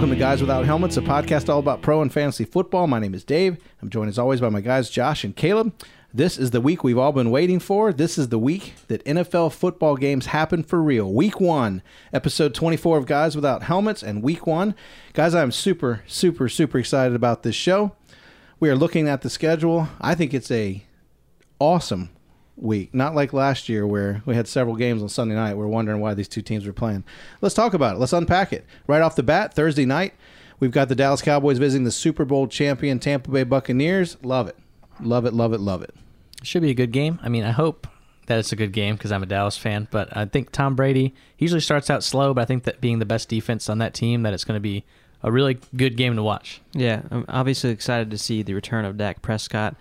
Welcome to Guys Without Helmets, a podcast all about pro and fantasy football. My name is Dave. I'm joined as always by my guys Josh and Caleb. This is the week we've all been waiting for. This is the week that NFL football games happen for real. Week one, episode 24 of Guys Without Helmets, and week one. Guys, I'm super, super, super excited about this show. We are looking at the schedule. I think it's a awesome week. Not like last year where we had several games on Sunday night. We're wondering why these two teams were playing. Let's talk about it. Let's unpack it. Right off the bat, Thursday night, we've got the Dallas Cowboys visiting the Super Bowl champion Tampa Bay Buccaneers. Love it. Love it, love it, love it. Should be a good game. I mean, I hope that it's a good game because I'm a Dallas fan. But I think Tom Brady usually starts out slow, but I think that being the best defense on that team, that it's going to be a really good game to watch. Yeah, I'm obviously excited to see the return of Dak Prescott.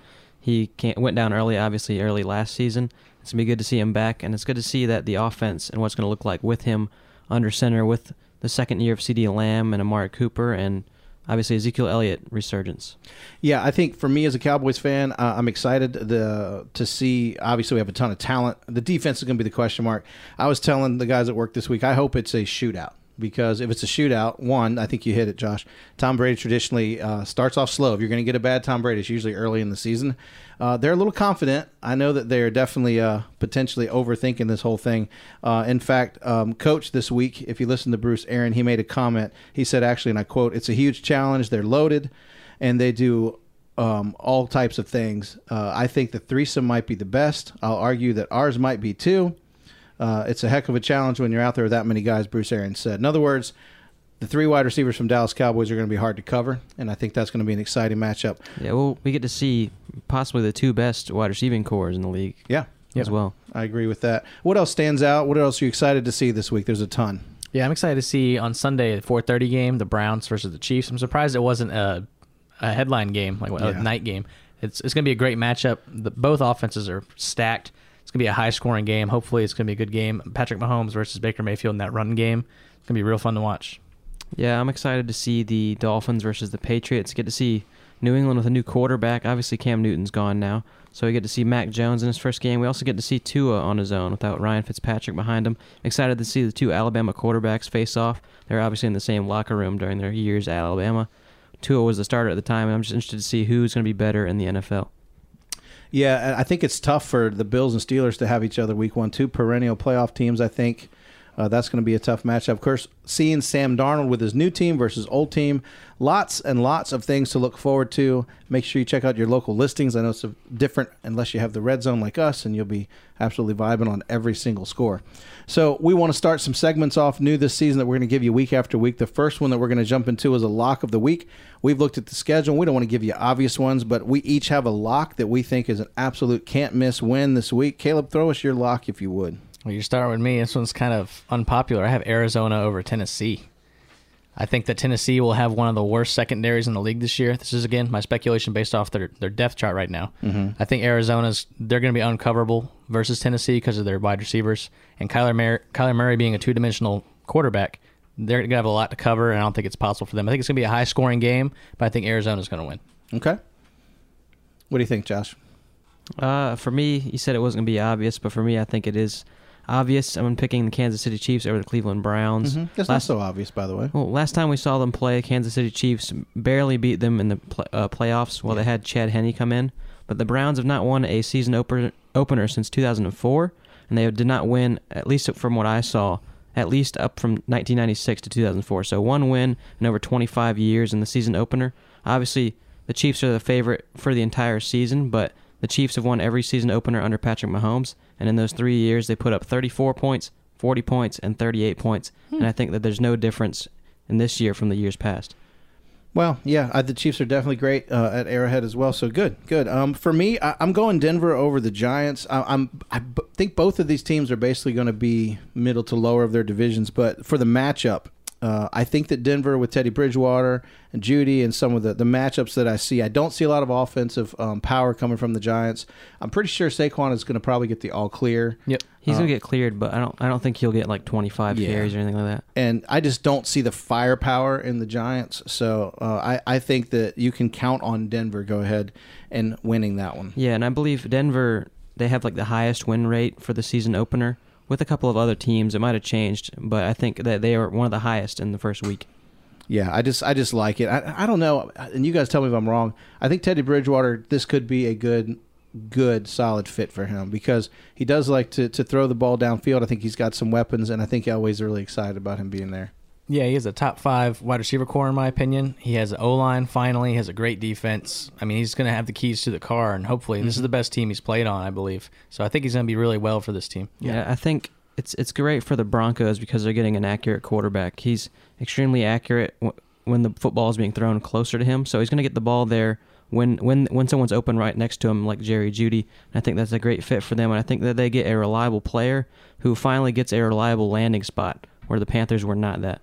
He went down early, obviously early last season. It's gonna be good to see him back, and it's good to see that the offense and what's gonna look like with him under center, with the second year of CeeDee Lamb and Amari Cooper, and obviously Ezekiel Elliott resurgence. Yeah, I think for me as a Cowboys fan, uh, I'm excited the, to see. Obviously, we have a ton of talent. The defense is going to be the question mark. I was telling the guys at work this week, I hope it's a shootout because if it's a shootout, one, I think you hit it, Josh. Tom Brady traditionally uh, starts off slow. If you're going to get a bad Tom Brady, it's usually early in the season. Uh, they're a little confident. I know that they're definitely uh, potentially overthinking this whole thing. Uh, in fact, um, Coach this week, if you listen to Bruce Arians, he made a comment. He said, actually, and I quote, it's a huge challenge. They're loaded and they do um, all types of things. Uh, I think the threesome might be the best. I'll argue that ours might be too. Uh, it's a heck of a challenge when you're out there with that many guys, Bruce Arians said. In other words, the three wide receivers from Dallas Cowboys are going to be hard to cover, and I think that's going to be an exciting matchup. Yeah, well, we get to see possibly the two best wide receiving cores in the league. Yeah, as well. I agree with that. What else stands out? What else are you excited to see this week? There's a ton. Yeah, I'm excited to see on Sunday the 4:30 game, the Browns versus the Chiefs. I'm surprised it wasn't a, a headline game, like a Yeah. night game. It's it's going to be a great matchup. The, both offenses are stacked. It's going to be a high scoring game. Hopefully, it's going to be a good game. Patrick Mahomes versus Baker Mayfield in that run game. It's going to be real fun to watch. Yeah, I'm excited to see the Dolphins versus the Patriots. Get to see New England with a new quarterback. Obviously, Cam Newton's gone now, so we get to see Mac Jones in his first game. We also get to see Tua on his own without Ryan Fitzpatrick behind him. Excited to see the two Alabama quarterbacks face off. They're obviously in the same locker room during their years at Alabama. Tua was the starter at the time, and I'm just interested to see who's going to be better in the NFL. Yeah, I think it's tough for the Bills and Steelers to have each other week one, two perennial playoff teams. I think uh, that's going to be a tough matchup. Of course, seeing Sam Darnold with his new team versus old team, lots and lots of things to look forward to. Make sure you check out your local listings. I know it's different unless you have the red zone like us, and you'll be absolutely vibing on every single score. So we want to start some segments off new this season that we're going to give you week after week. The first one that we're going to jump into is a lock of the week. We've looked at the schedule. We don't want to give you obvious ones, but we each have a lock that we think is an absolute can't miss win this week. Caleb, throw us your lock if you would. Well, you're starting with me. This one's kind of unpopular. I have Arizona over Tennessee. I think that Tennessee will have one of the worst secondaries in the league this year. This is again my speculation based off their, their depth chart right now. Mm-hmm. I think Arizona's they're going to be uncoverable versus Tennessee because of their wide receivers and Kyler Murray, Kyler Murray being a two dimensional quarterback. They're going to have a lot to cover, and I don't think it's possible for them. I think it's going to be a high scoring game, but I think Arizona's going to win. Okay. What do you think, Josh? Uh, for me, you said it wasn't going to be obvious, but for me, I think it is obvious. I'm picking the Kansas City Chiefs over the Cleveland Browns. That's not so obvious, by the way. Well, last time we saw them play, Kansas City Chiefs barely beat them in the pl- uh, playoffs while they had Chad Henne come in. But the Browns have not won a season opener, opener since 2004, and they did not win, at least from what I saw, at least up from 1996 to 2004. So one win in over 25 years in the season opener. Obviously, the Chiefs are the favorite for the entire season, but the Chiefs have won every season opener under Patrick Mahomes, and in those three years, they put up 34 points, 40 points, and 38 points. And I think that there's no difference in this year from the years past. Well, yeah, uh, the Chiefs are definitely great uh, at Arrowhead as well. So good, good. Um, for me, I, I'm going Denver over the Giants. I, I'm, I b- think both of these teams are basically going to be middle to lower of their divisions. But for the matchup, uh, I think that Denver with Teddy Bridgewater and Jeudy and some of the, the matchups that I see, I don't see a lot of offensive um, power coming from the Giants. I'm pretty sure Saquon is going to probably get the all clear. Yep. He's Uh, gonna get cleared, but I don't. I don't think he'll get like 25 Yeah. carries or anything like that. and I just don't see the firepower in the Giants. So uh, I, I think that you can count on Denver. Go ahead and winning that one. Yeah, and I believe Denver. They have like the highest win rate for the season opener. With a couple of other teams, it might have changed, but I think that they are one of the highest in the first week. Yeah, I just I just like it. I, I don't know, and you guys tell me if I'm wrong. I think Teddy Bridgewater this could be a good good solid fit for him because he does like to, to throw the ball downfield. I think he's got some weapons, and I think Elway's really excited about him being there. Yeah, he has a top five wide receiver core in my opinion. He has an O line finally, he has a great defense. I mean, he's going to have the keys to the car, and hopefully, this is mm-hmm. the best team he's played on, I believe. So I think he's going to be really well for this team. Yeah. I think it's it's great for the Broncos because they're getting an accurate quarterback. He's extremely accurate w- when the football is being thrown closer to him, so he's going to get the ball there when when when someone's open right next to him, like Jerry Jeudy. And I think that's a great fit for them, and I think that they get a reliable player who finally gets a reliable landing spot where the Panthers were not that.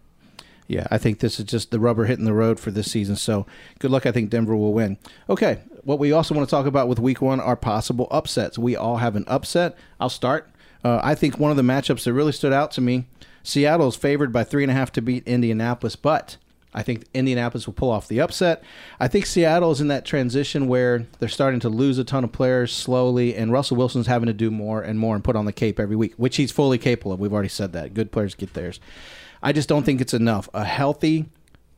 Yeah, I think this is just the rubber hitting the road for this season. So good luck. I think Denver will win. Okay, what we also want to talk about with week one are possible upsets. We all have an upset. I'll start. Uh, I think one of the matchups that really stood out to me Seattle is favored by three and a half to beat Indianapolis, but I think Indianapolis will pull off the upset. I think Seattle is in that transition where they're starting to lose a ton of players slowly, and Russell Wilson's having to do more and more and put on the cape every week, which he's fully capable of. We've already said that. Good players get theirs. I just don't think it's enough. A healthy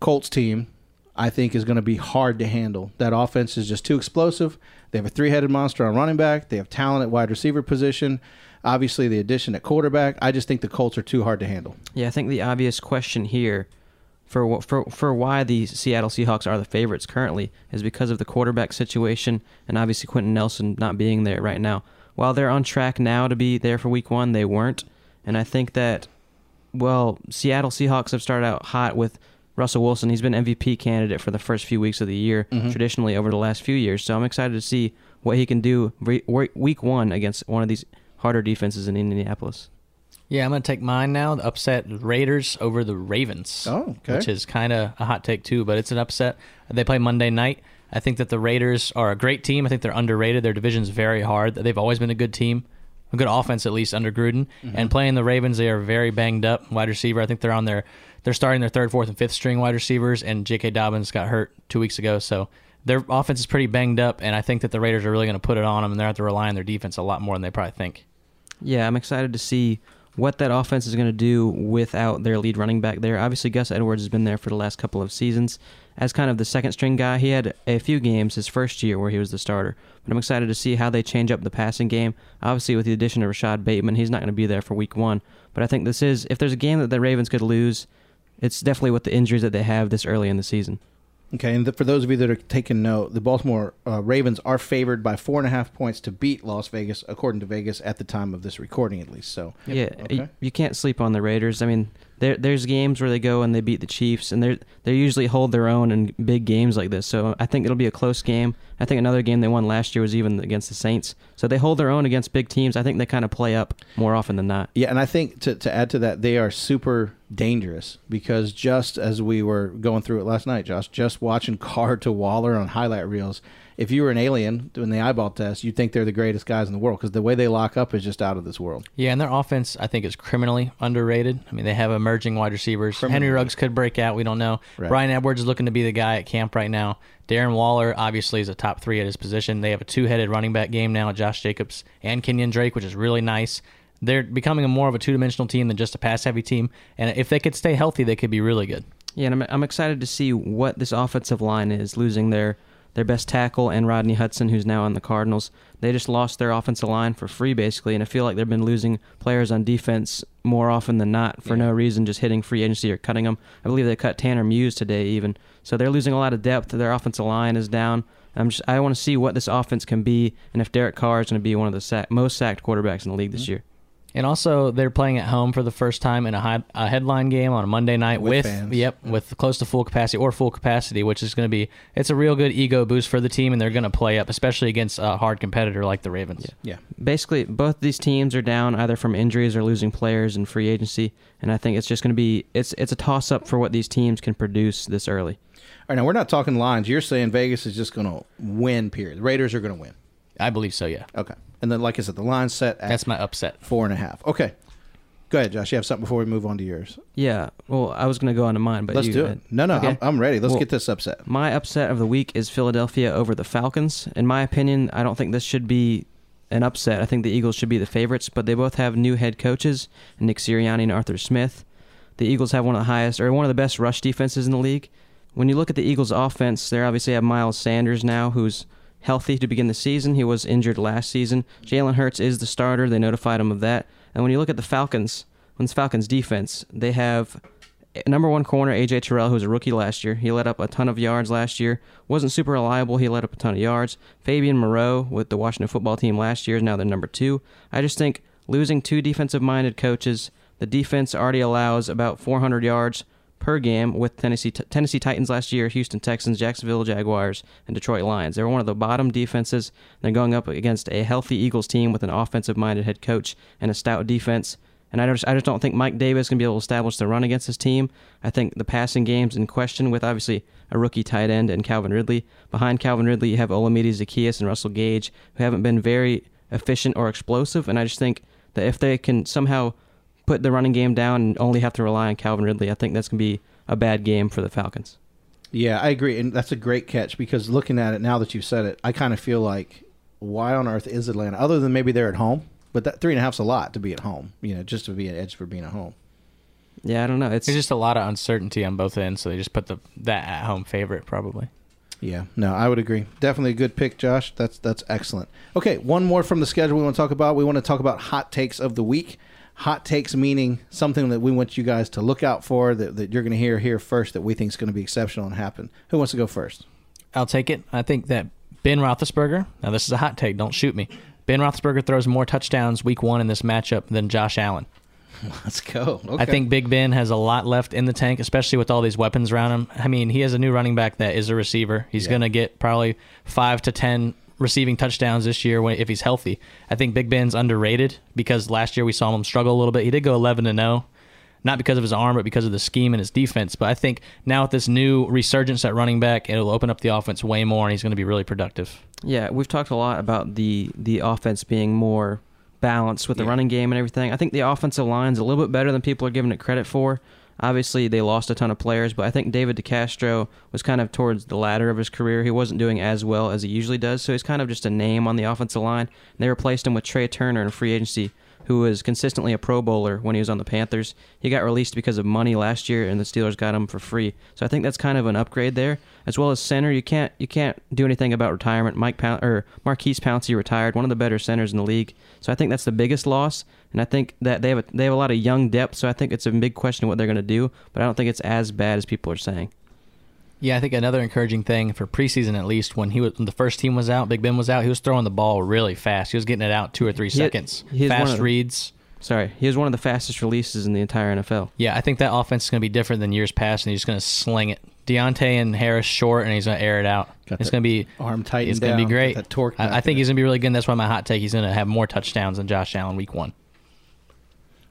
Colts team, I think, is going to be hard to handle. That offense is just too explosive. They have a three headed monster on running back, they have talent at wide receiver position. Obviously, the addition at quarterback. I just think the Colts are too hard to handle. Yeah, I think the obvious question here for for for why the Seattle Seahawks are the favorites currently is because of the quarterback situation and obviously Quenton Nelson not being there right now. While they're on track now to be there for Week One, they weren't, and I think that well, Seattle Seahawks have started out hot with Russell Wilson. He's been MVP candidate for the first few weeks of the year, mm-hmm. traditionally over the last few years. So I'm excited to see what he can do re- Week One against one of these harder defenses in Indianapolis. Yeah, I'm going to take mine now. The upset Raiders over the Ravens. Oh, okay. Which is kind of a hot take, too, but it's an upset. They play Monday night. I think that the Raiders are a great team. I think they're underrated. Their division's very hard. They've always been a good team, a good offense, at least, under Gruden. Mm-hmm. And playing the Ravens, they are very banged up. Wide receiver, I think they're on their. They're starting their third, fourth, and fifth string wide receivers, and J.K. Dobbins got hurt two weeks ago. So their offense is pretty banged up, and I think that the Raiders are really going to put it on them, and they're going to have to rely on their defense a lot more than they probably think. Yeah, I'm excited to see what that offense is going to do without their lead running back there. Obviously, Gus Edwards has been there for the last couple of seasons as kind of the second string guy. He had a few games his first year where he was the starter, but I'm excited to see how they change up the passing game. Obviously, with the addition of Rashod Bateman, he's not going to be there for week one, but I think this is, if there's a game that the Ravens could lose, it's definitely with the injuries that they have this early in the season. Okay, and th- for those of you that are taking note, the Baltimore uh, Ravens are favored by four and a half points to beat Las Vegas, according to Vegas at the time of this recording, at least. So, Yeah, Okay. you, you can't sleep on the Raiders. I mean, there there's games where they go and they beat the Chiefs, and they they usually hold their own in big games like this. So I think it'll be a close game. I think another game they won last year was even against the Saints. So they hold their own against big teams. I think they kind of play up more often than not. yeah, and I think to, to add to that, they are super dangerous because just as we were going through it last night, Josh, just watching Carr to Waller on highlight reels, if you were an alien doing the eyeball test, you'd think they're the greatest guys in the world because the way they lock up is just out of this world. Yeah, and their offense, I think, is criminally underrated. I mean, they have emerging wide receivers. Henry Ruggs could break out. We don't know. Right. Bryan Edwards is looking to be the guy at camp right now. Darren Waller, obviously, is a top three at his position. They have a two headed running back game now, Josh Jacobs and Kenyan Drake, which is really nice. They're becoming a more of a two dimensional team than just a pass heavy team. And if they could stay healthy, they could be really good. Yeah, and I'm, I'm excited to see what this offensive line is losing their their best tackle and Rodney Hudson, who's now on the Cardinals. They just lost their offensive line for free, basically, and I feel like they've been losing players on defense more often than not for no reason, just hitting free agency or cutting them. I believe they cut Tanner Muse today, even. So they're losing a lot of depth. Their offensive line is down. I'm just I want to see what this offense can be, and if Derek Carr is going to be one of the sack, most sacked quarterbacks in the league this mm-hmm. year. And also, they're playing at home for the first time in a, high, a headline game on a Monday night With with, fans. yep, with close to full capacity or full capacity, which is going to be it's a real good ego boost for the team, and they're going to play up, especially against a hard competitor like the Ravens. Yeah. yeah. basically both these teams are down either from injuries or losing players in free agency and i think it's just going to be it's it's a toss up for what these teams can produce this early All right, now we're not talking lines. You're saying Vegas is just going to win, period. The Raiders are going to win. I believe so. Yeah, Okay. And then, like I said, the line set at that's my upset. four and a half. Okay. Go ahead, Josh. You have something before we move on to yours. yeah well i was going to go on to mine but Let's you do it. No, no, Okay. I'm, I'm ready. Let's Well- get this upset. my upset of the week is philadelphia over the falcons in my opinion i don't think this should be an upset i think the eagles should be the favorites but they both have new head coaches nick sirianni and arthur smith the Eagles have one of the highest or one of the best rush defenses in the league. When you look at the Eagles' offense, they obviously have Miles Sanders now, who's healthy to begin the season. He was injured last season. Jalen Hurts is the starter. They notified him of that. And when you look at the Falcons, when the Falcons defense, they have number one corner AJ Terrell, who was a rookie last year. He let up a ton of yards last year. wasn't super reliable. He let up a ton of yards. Fabian Moreau with the Washington football team last year is now their number two. I just think losing two defensive-minded coaches, the defense already allows about 400 yards per game with Tennessee Tennessee Titans last year, Houston Texans, Jacksonville Jaguars, and Detroit Lions. They were one of the bottom defenses. They're going up against a healthy Eagles team with an offensive-minded head coach and a stout defense. And I just, I just don't think Mike Davis can be able to establish the run against his team. I think the passing game's in question with obviously a rookie tight end and Calvin Ridley. Behind Calvin Ridley, you have Olamide Zaccheaus and Russell Gage, who haven't been very efficient or explosive. And I just think that if they can somehow put the running game down and only have to rely on Calvin Ridley, I think that's going to be a bad game for the Falcons. Yeah, I agree, and that's a great catch because looking at it now that you've said it, I kind of feel like why on earth is Atlanta other than maybe they're at home, but that three and a half's a lot to be at home, you know, just to be an edge for being at home. Yeah, I don't know. It's There's just a lot of uncertainty on both ends, so they just put the that at home favorite probably. Yeah, no, I would agree. Definitely a good pick, Josh. That's that's excellent. Okay, one more from the schedule we want to talk about. We want to talk about hot takes of the week. Hot takes meaning something that we want you guys to look out for that, that you're going to hear here first that we think is going to be exceptional and happen. Who wants to go first? I'll take it. I think that Ben Roethlisberger. Now this is a hot take. Don't shoot me. Ben Roethlisberger throws more touchdowns week one in this matchup than Josh Allen. Let's go. Okay. I think Big Ben has a lot left in the tank, especially with all these weapons around him. I mean, he has a new running back that is a receiver. He's Yeah. going to get probably five to ten receiving touchdowns this year when, if he's healthy. I think Big Ben's underrated because last year we saw him struggle a little bit. He did go eleven to oh, zero, not because of his arm, but because of the scheme and his defense. But I think now with this new resurgence at running back, it'll open up the offense way more, and he's going to be really productive. Yeah, we've talked a lot about the the offense being more balanced with the Yeah. running game and everything. I think the offensive line's a little bit better than people are giving it credit for. Obviously, they lost a ton of players, but I think David DeCastro was kind of towards the latter of his career. He wasn't doing as well as he usually does, so he's kind of just a name on the offensive line. And they replaced him with Trai Turner in free agency, who was consistently a Pro Bowler when he was on the Panthers. He got released because of money last year, and the Steelers got him for free. So I think that's kind of an upgrade there, as well as center. You can't you can't do anything about retirement. Mike Poun- or Maurkice Pouncey retired, one of the better centers in the league. So I think that's the biggest loss, and I think that they have a, they have a lot of young depth. So I think it's a big question what they're going to do, but I don't think it's as bad as people are saying. Yeah, I think another encouraging thing for preseason, at least when he was when the first team was out, Big Ben was out. He was throwing the ball really fast. He was getting it out two or three He seconds. he Fast the- reads. Sorry, he was one of the fastest releases in the entire NFL. Yeah, I think that offense is going to be different than years past, and he's just going to sling it. Diontae and Harris short, and he's going to air it out. Got it's going to be arm tight. It's going to be great. that torque I, I think he's going to be really good. and That's why my hot take. He's going to have more touchdowns than Josh Allen week one.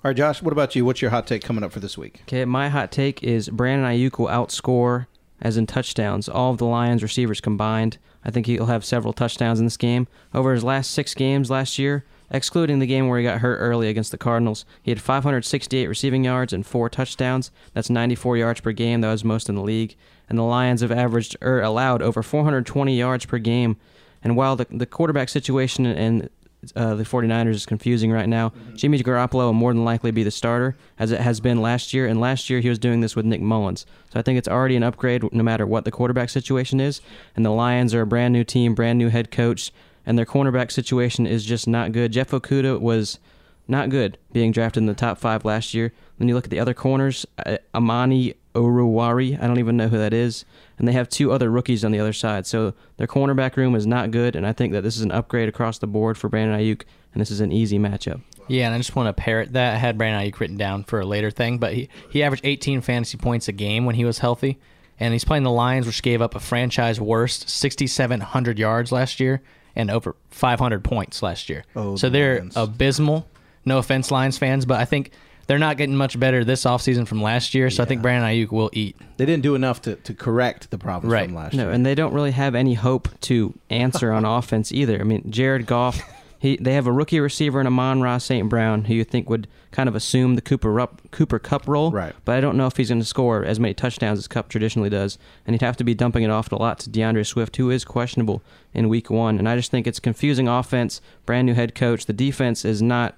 All right, Josh. What about you? What's your hot take coming up for this week? Okay, my hot take is Brandon Aiyuk will outscore, as in touchdowns, all of the Lions receivers combined. I think he'll have several touchdowns in this game. Over his last six games last year, excluding the game where he got hurt early against the Cardinals, he had 568 receiving yards and four touchdowns. That's 94 yards per game. That was most in the league. And the Lions have averaged or allowed over 420 yards per game. And while the the quarterback situation and uh, the 49ers is confusing right now. Jimmy Garoppolo will more than likely be the starter, as it has been last year. And last year he was doing this with Nick Mullens. So I think it's already an upgrade no matter what the quarterback situation is. And the Lions are a brand new team, brand new head coach, and their cornerback situation is just not good. Jeff Okudah was not good being drafted in the top five last year. Then you look at the other corners, uh, Amani Oruwari, I don't even know who that is, and they have two other rookies on the other side. So their cornerback room is not good, and I think that this is an upgrade across the board for Brandon Aiyuk, and this is an easy matchup. Yeah, and I just want to parrot that. I had Brandon Aiyuk written down for a later thing, but he, he averaged 18 fantasy points a game when he was healthy. And he's playing the Lions, which gave up a franchise worst 6,700 yards last year and over 500 points last year. Oh, so the they're Lions. abysmal. No offense, Lions fans, but I think they're not getting much better this offseason from last year. So I think Brandon Aiyuk will eat. They didn't do enough to, to correct the problems Right. from last No, year. and they don't really have any hope to answer on offense either. I mean, Jared Goff, he they have a rookie receiver in Amon Ross St. Brown, who you think would kind of assume the Cooper Rupp, Cooper Kupp role. Right. But I don't know if he's going to score as many touchdowns as Kupp traditionally does, and he'd have to be dumping it off a lot to D'Andre Swift, who is questionable in Week One. And I just think it's confusing offense, brand new head coach. The defense is not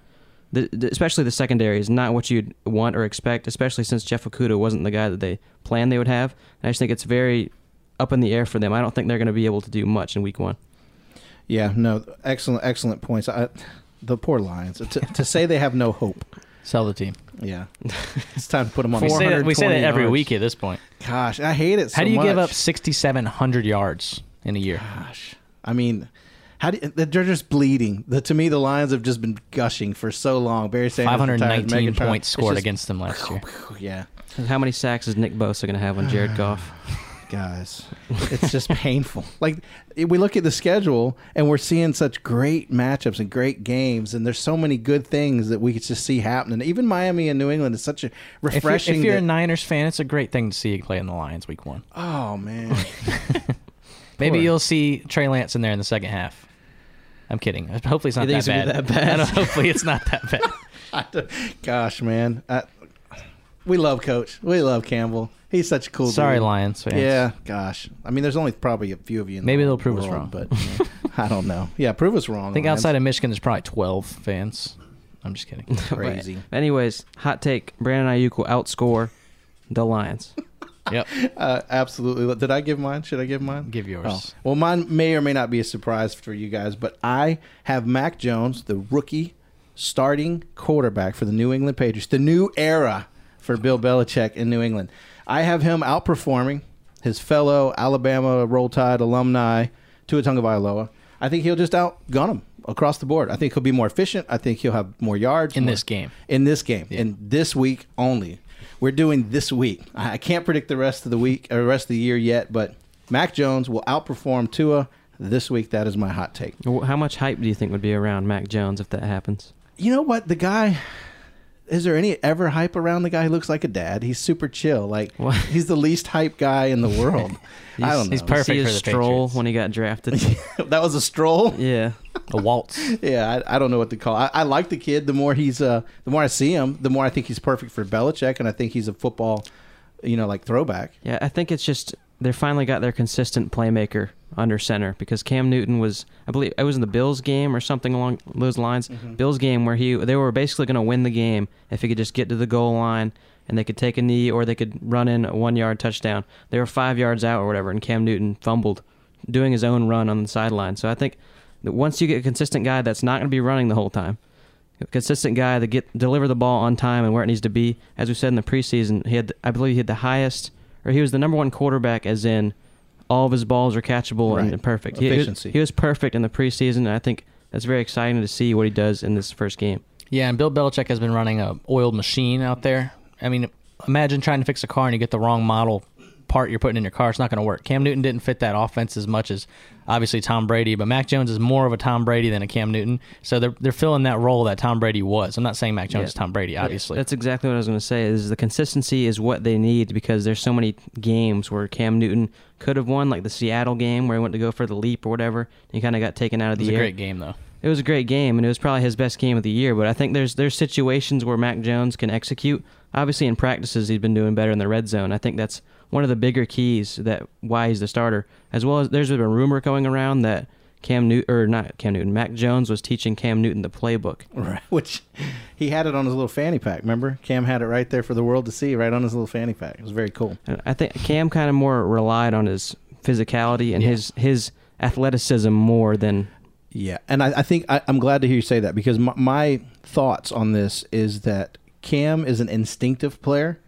the, the- especially the secondary is not what you'd want or expect, especially since Jeff Okudah wasn't the guy that they planned they would have. And I just think it's very up in the air for them. I don't think they're going to be able to do much in week one. Yeah, no, excellent, excellent points. I, the poor Lions. To, to say they have no hope. Sell the team. Yeah, it's time to put them on. We say, that, we say that every yards. week at this point. Gosh, I hate it. So How do you give up 6,700 yards in a year? Gosh, I mean, how do you, they're just bleeding. The, to me, the Lions have just been gushing for so long. Barry Sanders, 519 points scored just- against them last year. Yeah, How many sacks is Nick Bosa going to have on Jared Goff? guys, it's just painful. Like we look at the schedule and we're seeing such great matchups and great games, and there's so many good things that we could just see happening. Even Miami and New England is such a If you're, refreshing. if you're a Niners fan, it's a great thing to see you play in the Lions week one. oh man, Maybe Poor. you'll see Trey Lance in there in the second half. I'm kidding. Hopefully it's not You that bad. it's gonna be that bad? I know, hopefully it's not that bad. Gosh, man, I, we love Coach. We love Campbell. He's such a cool. Sorry, dude. Lions fans. Yeah, gosh. I mean, there's only probably a few of you. In Maybe the they'll prove us wrong. but I don't know. Yeah, prove us wrong. I think outside of Michigan, there's probably 12 fans. I'm just kidding. crazy. Anyways, hot take: Brandon Aiyuk will outscore the Lions. Yep. Uh, absolutely. Did I give mine? Should I give mine? Give yours. Oh. Well, mine may or may not be a surprise for you guys, but I have Mac Jones, the rookie starting quarterback for the New England Patriots, the new era for Bill Belichick in New England. I have him outperforming his fellow Alabama Roll Tide alumni, Tua Tagovailoa. I think he'll just outgun him across the board. I think he'll be more efficient. I think he'll have more yards In more- this game. In this game, in this week only. We're doing this week. I I can't predict the rest of the week or the rest of the year yet, but Mac Jones will outperform Tua this week. That is my hot take. How much hype do you think would be around Mac Jones if that happens? You know what? The guy. Is there any ever hype around the guy who looks like a dad? He's super chill. Like What? he's the least hype guy in the world. I don't know. he's perfect See his for the stroll Patriots. when he got drafted. that was a stroll. yeah, A waltz. Yeah, I, I don't know what to call. I, I like the kid. The more he's, uh, the more I see him, the more I think he's perfect for Belichick, and I think he's a football, you know, like throwback. yeah. I think it's just they finally got their consistent playmaker under center because Cam Newton was, I believe, it was in the Bills game or something along those lines. Bills game where he they were basically going to win the game if he could just get to the goal line and they could take a knee or they could run in a one yard touchdown. They were five yards out or whatever, and Cam Newton fumbled doing his own run on the sideline. So I think that once you get a consistent guy that's not going to be running the whole time, a consistent guy that get deliver the ball on time and where it needs to be. As we said in the preseason, he had I believe he had the highest or he was the number one quarterback as in all of his balls are catchable Right. and perfect. He- He, was, Efficiency. he was perfect in the preseason. And I think that's very exciting to see what he does in this first game. Yeah, and Bill Belichick has been running a oiled machine out there. I mean, imagine trying to fix a car and you get the wrong model part you're putting in your car. It's not going to work. Cam Newton didn't fit that offense as much as obviously Tom Brady, but Mac Jones is more of a Tom Brady than a Cam Newton. So they're they're filling that role that Tom Brady was. I'm not saying Mac Jones Yeah. is Tom Brady, obviously. That's exactly what I was going to say. Is the consistency is what they need because there's so many games where Cam Newton could have won, like the Seattle game where he went to go for the leap or whatever. And he kind of got taken out of it was the a air. great game though. It was a great game, and it was probably his best game of the year. But I think there's there's situations where Mac Jones can execute. Obviously, in practices, he's been doing better in the red zone. I think that's one of the bigger keys that why he's the starter. As well as there's been a rumor going around that Cam Newton or not Cam Newton, Mac Jones was teaching Cam Newton the playbook. Right. Which he had it on his little fanny pack. Remember, Cam had it right there for the world to see, right on his little fanny pack. It was very cool. And I think Cam kind of more relied on his physicality and Yeah. his his athleticism more than Yeah, and I, I think I, I'm glad to hear you say that because my, my thoughts on this is that Cam is an instinctive player.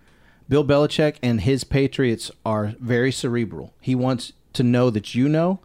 Bill Belichick and his Patriots are very cerebral. He wants to know that you know,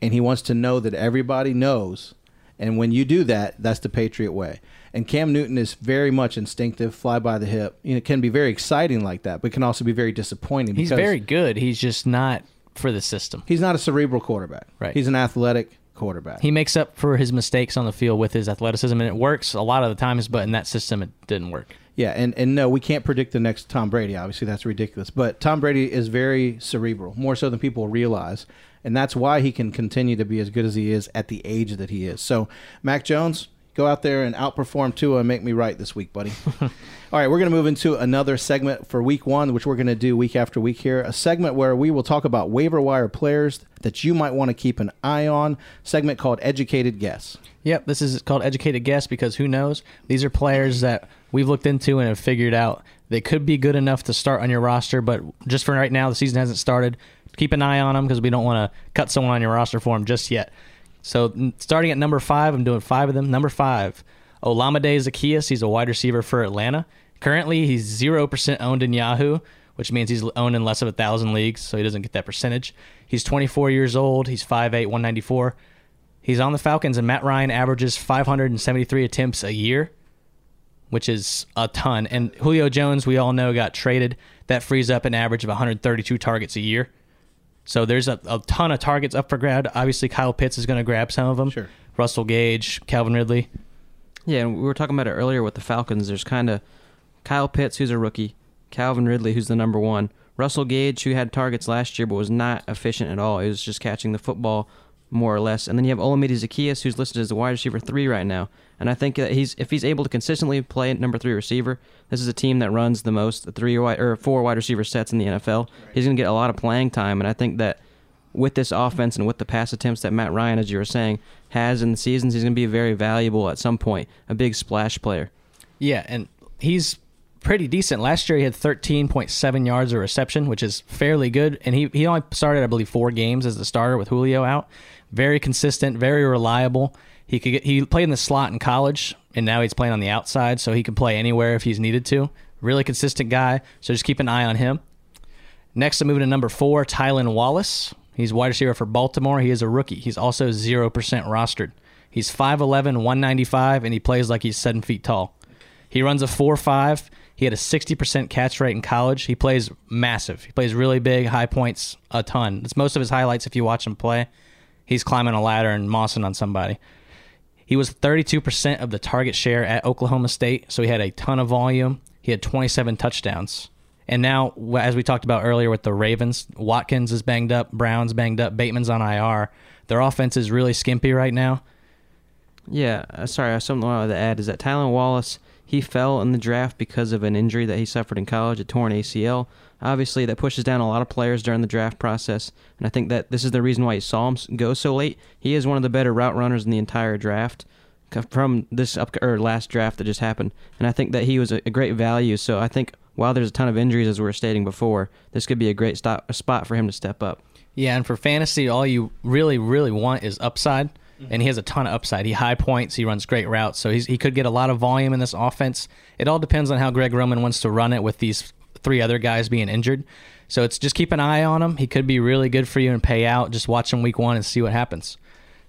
and he wants to know that everybody knows. And when you do that, that's the Patriot way. And Cam Newton is very much instinctive, fly by the hip. You know, it can be very exciting like that, but can also be very disappointing. He's very good. He's just not for the system. He's not a cerebral quarterback. Right. He's an athletic quarterback. He makes up for his mistakes on the field with his athleticism, and it works a lot of the times. But in that system, it didn't work. Yeah, and, and no, we can't predict the next Tom Brady. Obviously, that's ridiculous. But Tom Brady is very cerebral, more so than people realize. And that's why he can continue to be as good as he is at the age that he is. So, Mac Jones, Go out there and outperform Tua and make me right this week, buddy. All right, we're going to move into another segment for week one, which we're going to do week after week here. A segment where we will talk about waiver wire players that you might want to keep an eye on. Segment called Educated Guess. Yep, this is called educated guess because who knows? These are players that we've looked into and have figured out they could be good enough to start on your roster, but just for right now, the season hasn't started. Keep an eye on them because we don't want to cut someone on your roster for them just yet. So starting at number five, I'm doing five of them. Number five, Olamide Zaccheaus. He's a wide receiver for Atlanta. Currently, he's zero percent owned in Yahoo, which means he's owned in less of a thousand leagues, so he doesn't get that percentage. He's 24 years old. He's 5'8", 194. He's on the Falcons, and Matt Ryan averages 573 attempts a year, which is a ton. And Julio Jones, we all know, got traded. That frees up an average of 132 targets a year. So there's a, a ton of targets up for grab. Obviously, Kyle Pitts is going to grab some of them. Sure. Russell Gage, Calvin Ridley. Yeah, and we were talking about it earlier with the Falcons. There's kind of Kyle Pitts, who's a rookie, Calvin Ridley, who's the number one, Russell Gage, who had targets last year but was not efficient at all. He was just catching the football more or less. And then you have Olamide Zaccheaus, who's listed as the wide receiver three right now. And I think that he's if he's able to consistently play at number three receiver, this is a team that runs the most three wide or four wide receiver sets in the NFL. He's going to get a lot of playing time, and I think that with this offense and with the pass attempts that Matt Ryan, as you were saying, has in the seasons, he's going to be very valuable at some point, a big splash player. Yeah, and he's pretty decent. Last year he had 13.7 yards of reception, which is fairly good. And he, he only started, I believe, four games as the starter with Julio out. Very consistent, very reliable. He could get, he played in the slot in college, and now he's playing on the outside, so he can play anywhere if he's needed to. Really consistent guy, so just keep an eye on him. Next, I'm moving to number four, Tylan Wallace. He's wide receiver for Baltimore. He is a rookie. He's also 0% rostered. He's 5'11, 195, and he plays like he's 7 feet tall. He runs a 4'5. He had a 60% catch rate in college. He plays massive. He plays really big, high points, a ton. It's most of his highlights if you watch him play. He's climbing a ladder and mossing on somebody. He was 32% of the target share at Oklahoma State, so he had a ton of volume. He had 27 touchdowns. And now, as we talked about earlier with the Ravens, Watkins is banged up, Brown's banged up, Bateman's on IR. Their offense is really skimpy right now. Yeah, uh, sorry, something I wanted to add is that Tylan Wallace he fell in the draft because of an injury that he suffered in college, a torn ACL. Obviously, that pushes down a lot of players during the draft process, and I think that this is the reason why you saw him go so late. He is one of the better route runners in the entire draft from this up or last draft that just happened, and I think that he was a, great value. So I think while there's a ton of injuries as we were stating before, this could be a great stop, a spot for him to step up. Yeah, and for fantasy, all you really, really want is upside. Mm-hmm. And he has a ton of upside. He high points. He runs great routes. So he could get a lot of volume in this offense. It all depends on how Greg Roman wants to run it with these three other guys being injured. So it's just keep an eye on him. He could be really good for you and pay out. Just watch him week one and see what happens.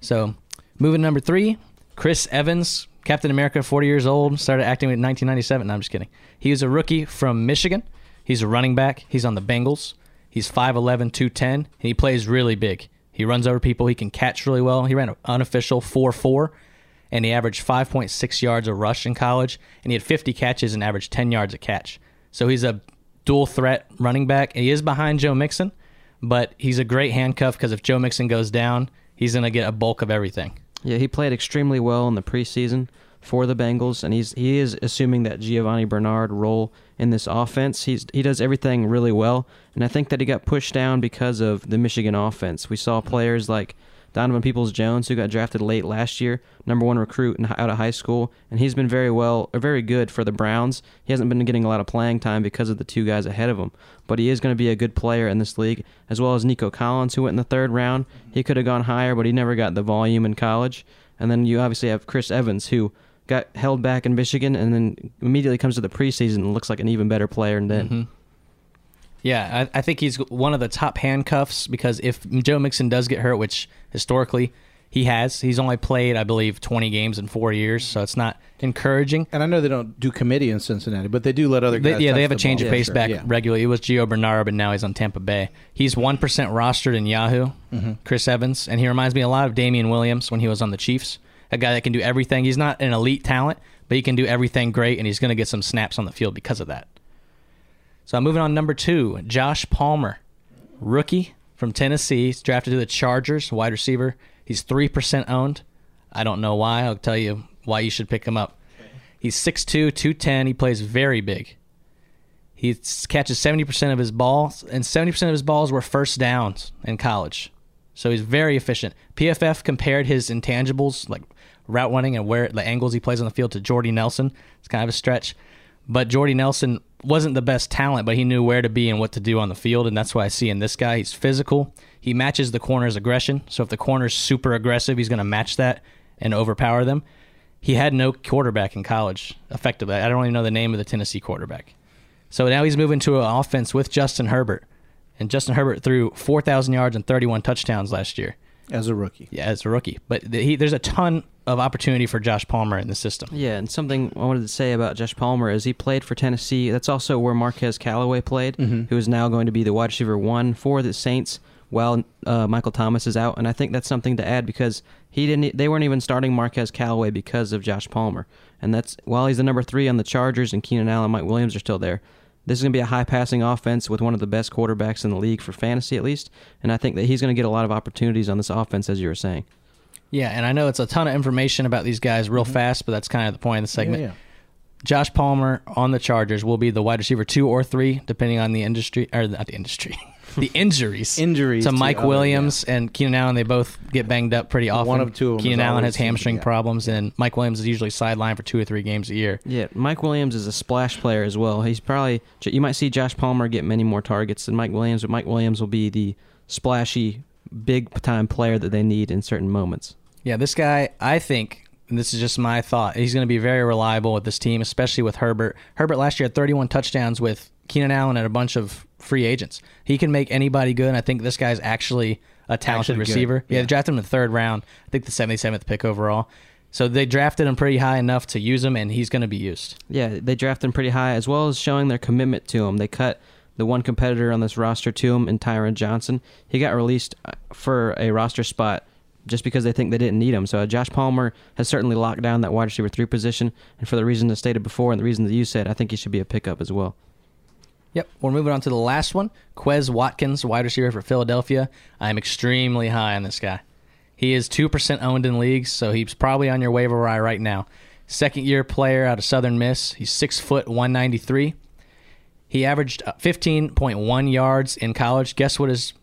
So moving to number three, Chris Evans, Captain America, 40 years old, started acting in 1997. No, I'm just kidding. He was a rookie from Michigan. He's a running back. He's on the Bengals. He's 5'11, 210, and he plays really big. He runs over people. He can catch really well. He ran an unofficial 4 4, and he averaged 5.6 yards a rush in college, and he had 50 catches and averaged 10 yards a catch. So he's a dual threat running back. He is behind Joe Mixon, but he's a great handcuff because if Joe Mixon goes down, he's going to get a bulk of everything. Yeah, he played extremely well in the preseason for the Bengals, and he's he is assuming that Giovani Bernard role in this offense. He's he does everything really well, and I think that he got pushed down because of the Michigan offense. We saw players like Donovan Peoples Jones, who got drafted late last year, number one recruit in, out of high school, and he's been very well or very good for the Browns. He hasn't been getting a lot of playing time because of the two guys ahead of him, but he is going to be a good player in this league, as well as Nico Collins, who went in the third round. He could have gone higher, but he never got the volume in college. And then you obviously have Chris Evans, who got held back in Michigan, and then immediately comes to the preseason and looks like an even better player than. Mm-hmm. Yeah, I, I think he's one of the top handcuffs because if Joe Mixon does get hurt, which historically he has, he's only played, I believe, 20 games in four years, so it's not encouraging. And I know they don't do committee in Cincinnati, but they do let other They- yeah, they touch have a change ball. of pace Yeah, back. Yeah. regularly. It was Gio Bernard, but now he's on Tampa Bay. He's 1% rostered in Yahoo, Mm-hmm. Chris Evans, and he reminds me a lot of Damien Williams when he was on the Chiefs. A guy that can do everything. He's not an elite talent, but he can do everything great, and he's going to get some snaps on the field because of that. So I'm moving on number two, Josh Palmer, rookie from Tennessee. He's drafted to the Chargers, wide receiver. He's 3% owned. I don't know why. I'll tell you why you should pick him up. He's 6'2", 210. He plays very big. He catches 70% of his balls, and 70% of his balls were first downs in college. So he's very efficient. PFF compared his intangibles, like route running and where the angles he plays on the field, to Jordy Nelson. It's kind of a stretch. But Jordy Nelson wasn't the best talent, but he knew where to be and what to do on the field, and that's why I see in this guy. He's physical. He matches the corner's aggression. So if the corner's super aggressive, he's going to match that and overpower them. He had no quarterback in college, effectively. I don't even know the name of the Tennessee quarterback. So now he's moving to an offense with Justin Herbert. And Justin Herbert threw 4,000 yards and 31 touchdowns last year. as a rookie. Yeah, as a rookie. But he, there's a ton of opportunity for Josh Palmer in the system. Yeah, and something I wanted to say about Josh Palmer is he played for Tennessee. That's also where Marquez Callaway played, who is now going to be the wide receiver one for the Saints while uh, Michael Thomas is out. And I think that's something to add because he didn't. They weren't even starting Marquez Callaway because of Josh Palmer. And that's while he's the number three on the Chargers and Keenan Allen, Mike Williams are still there. This is going to be a high passing offense with one of the best quarterbacks in the league for fantasy, at least. And I think that he's going to get a lot of opportunities on this offense, as you were saying. Yeah, and I know it's a ton of information about these guys real mm-hmm. fast, but that's kind of the point of the segment. Yeah, yeah. Josh Palmer on the Chargers will be the wide receiver two or three, depending on the industry or not the industry, the injuries. Injuries to to Mike other- Williams and Keenan Allen. They both get banged up pretty often. One of two of them Keenan Allen has hamstring yeah. problems, and Mike Williams is usually sidelined for two or three games a year. Yeah, Mike Williams is a splash player as well. He's probably you might see Josh Palmer get many more targets than Mike Williams, but Mike Williams will be the splashy, big time player that they need in certain moments. Yeah, this guy, I think, and this is just my thought, he's going to be very reliable with this team, especially with Herbert. Herbert last year had 31 touchdowns with Keenan Allen and a bunch of free agents. He can make anybody good. And I think this guy's actually a talented Actually receiver. Yeah, Yeah. they drafted him in the third round. I think the 77th pick overall. So they drafted him pretty high enough to use him, and he's going to be used. Yeah, they drafted him pretty high as well as showing their commitment to him. They cut the one competitor on this roster to him in Tyron Johnson. He got released uh, for a roster spot just because they think they didn't need him. So uh, Josh Palmer has certainly locked down that wide receiver three position, and for the reasons I stated before and the reason that you said, I think he should be a pickup as well. Yep. We're moving on to the last one. Quez Watkins, wide receiver for Philadelphia. I'm extremely high on this guy. He is 2% owned in leagues, so he's probably on your waiver wire right now. Second year player out of Southern Miss. He's 6 foot 193. He averaged uh, 15.1 yards in college. Guess what his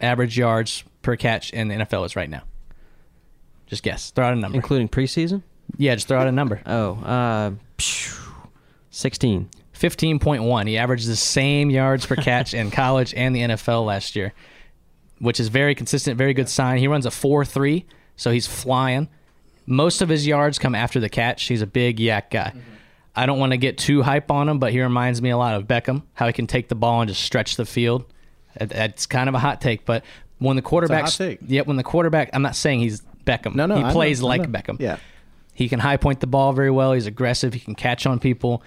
average yards per catch in the NFL is right now? Just guess. Throw out a number. Including preseason? yeah, just throw out a number. Oh, uh, 16. 15.1. He averaged the same yards per catch in college and the NFL last year, which is very consistent, very good sign. He runs a 4 3, so he's flying. Most of his yards come after the catch. He's a big yak guy. I don't want to get too hype on him, but he reminds me a lot of Beckham, how he can take the ball and just stretch the field. That's kind of a hot take, but when the quarterback, hot yeah, when the quarterback, I'm not saying he's Beckham. No, no, he I know, plays I like. Beckham. Yeah. He can high point the ball very well. He's aggressive. He can catch on people.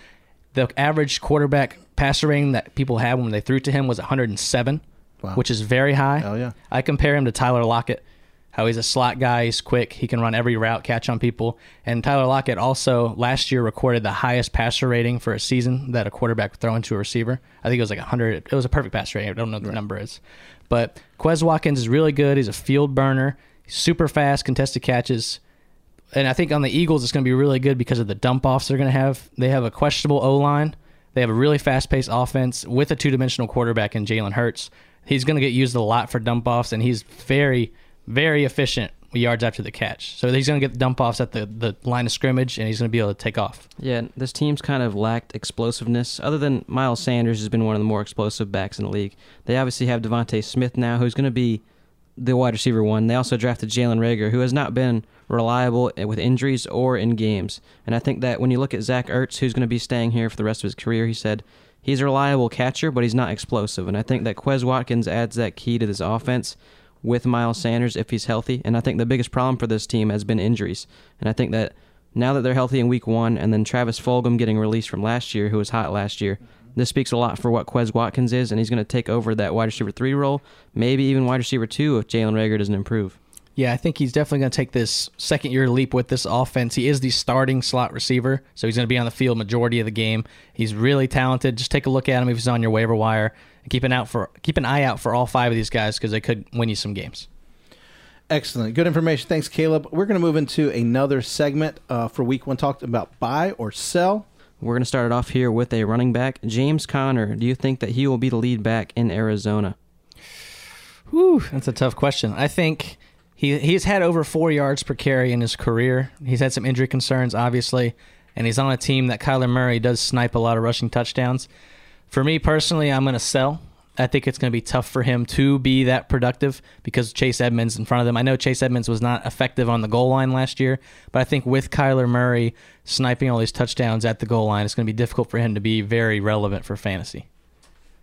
The average quarterback passer rating that people had when they threw to him was 107, Wow. which is very high. Hell yeah. I compare him to Tyler Lockett, how he's a slot guy. He's quick. He can run every route, catch on people. And Tyler Lockett also last year recorded the highest passer rating for a season that a quarterback would throw into a receiver. I think it was like 100. It was a perfect passer rating. I don't know what the number is. But Quez Watkins is really good. He's a field burner. Super fast, contested catches and I think on the Eagles it's going to be really good because of the dump offs they're going to have. They have a questionable O line. They have a really fast paced offense with a two dimensional quarterback in Jalen Hurts. He's going to get used a lot for dump offs, and he's very, very efficient yards after the catch. So he's going to get dump offs at the, the line of scrimmage, and he's going to be able to take off. Yeah, this team's kind of lacked explosiveness. Other than Miles Sanders has been one of the more explosive backs in the league. They obviously have DeVonta Smith now, who's going to be the wide receiver one. They also drafted Jalen Reagor, who has not been reliable with injuries or in games. And I think that when you look at Zach Ertz, who's going to be staying here for the rest of his career, he said he's a reliable catcher, but he's not explosive. And I think that Quez Watkins adds that key to this offense with Miles Sanders if he's healthy. And I think the biggest problem for this team has been injuries. And I think that now that they're healthy in week one, and then Travis Fulgham getting released from last year, who was hot last year, this speaks a lot for what Quez Watkins is, and he's going to take over that wide receiver three role, maybe even wide receiver two if Jalen Reagor doesn't improve. Yeah, I think he's definitely going to take this second year leap with this offense. He is the starting slot receiver, so he's going to be on the field majority of the game. He's really talented. Just take a look at him if he's on your waiver wire, keep an out for keep an eye out for all five of these guys because they could win you some games. Excellent. Good information. Thanks, Caleb. We're going to move into another segment uh, for week one, talked about buy or sell. We're going to start it off here with a running back, James Conner. Do you think that he will be the lead back in Arizona? Whew, that's a tough question. I think he he's had over four yards per carry in his career. He's had some injury concerns, obviously, and he's on a team that Kyler Murray does snipe a lot of rushing touchdowns. For me personally, I'm going to sell. I think it's going to be tough for him to be that productive because Chase Edmonds in front of them. I know Chase Edmonds was not effective on the goal line last year, but I think with Kyler Murray sniping all these touchdowns at the goal line, it's going to be difficult for him to be very relevant for fantasy.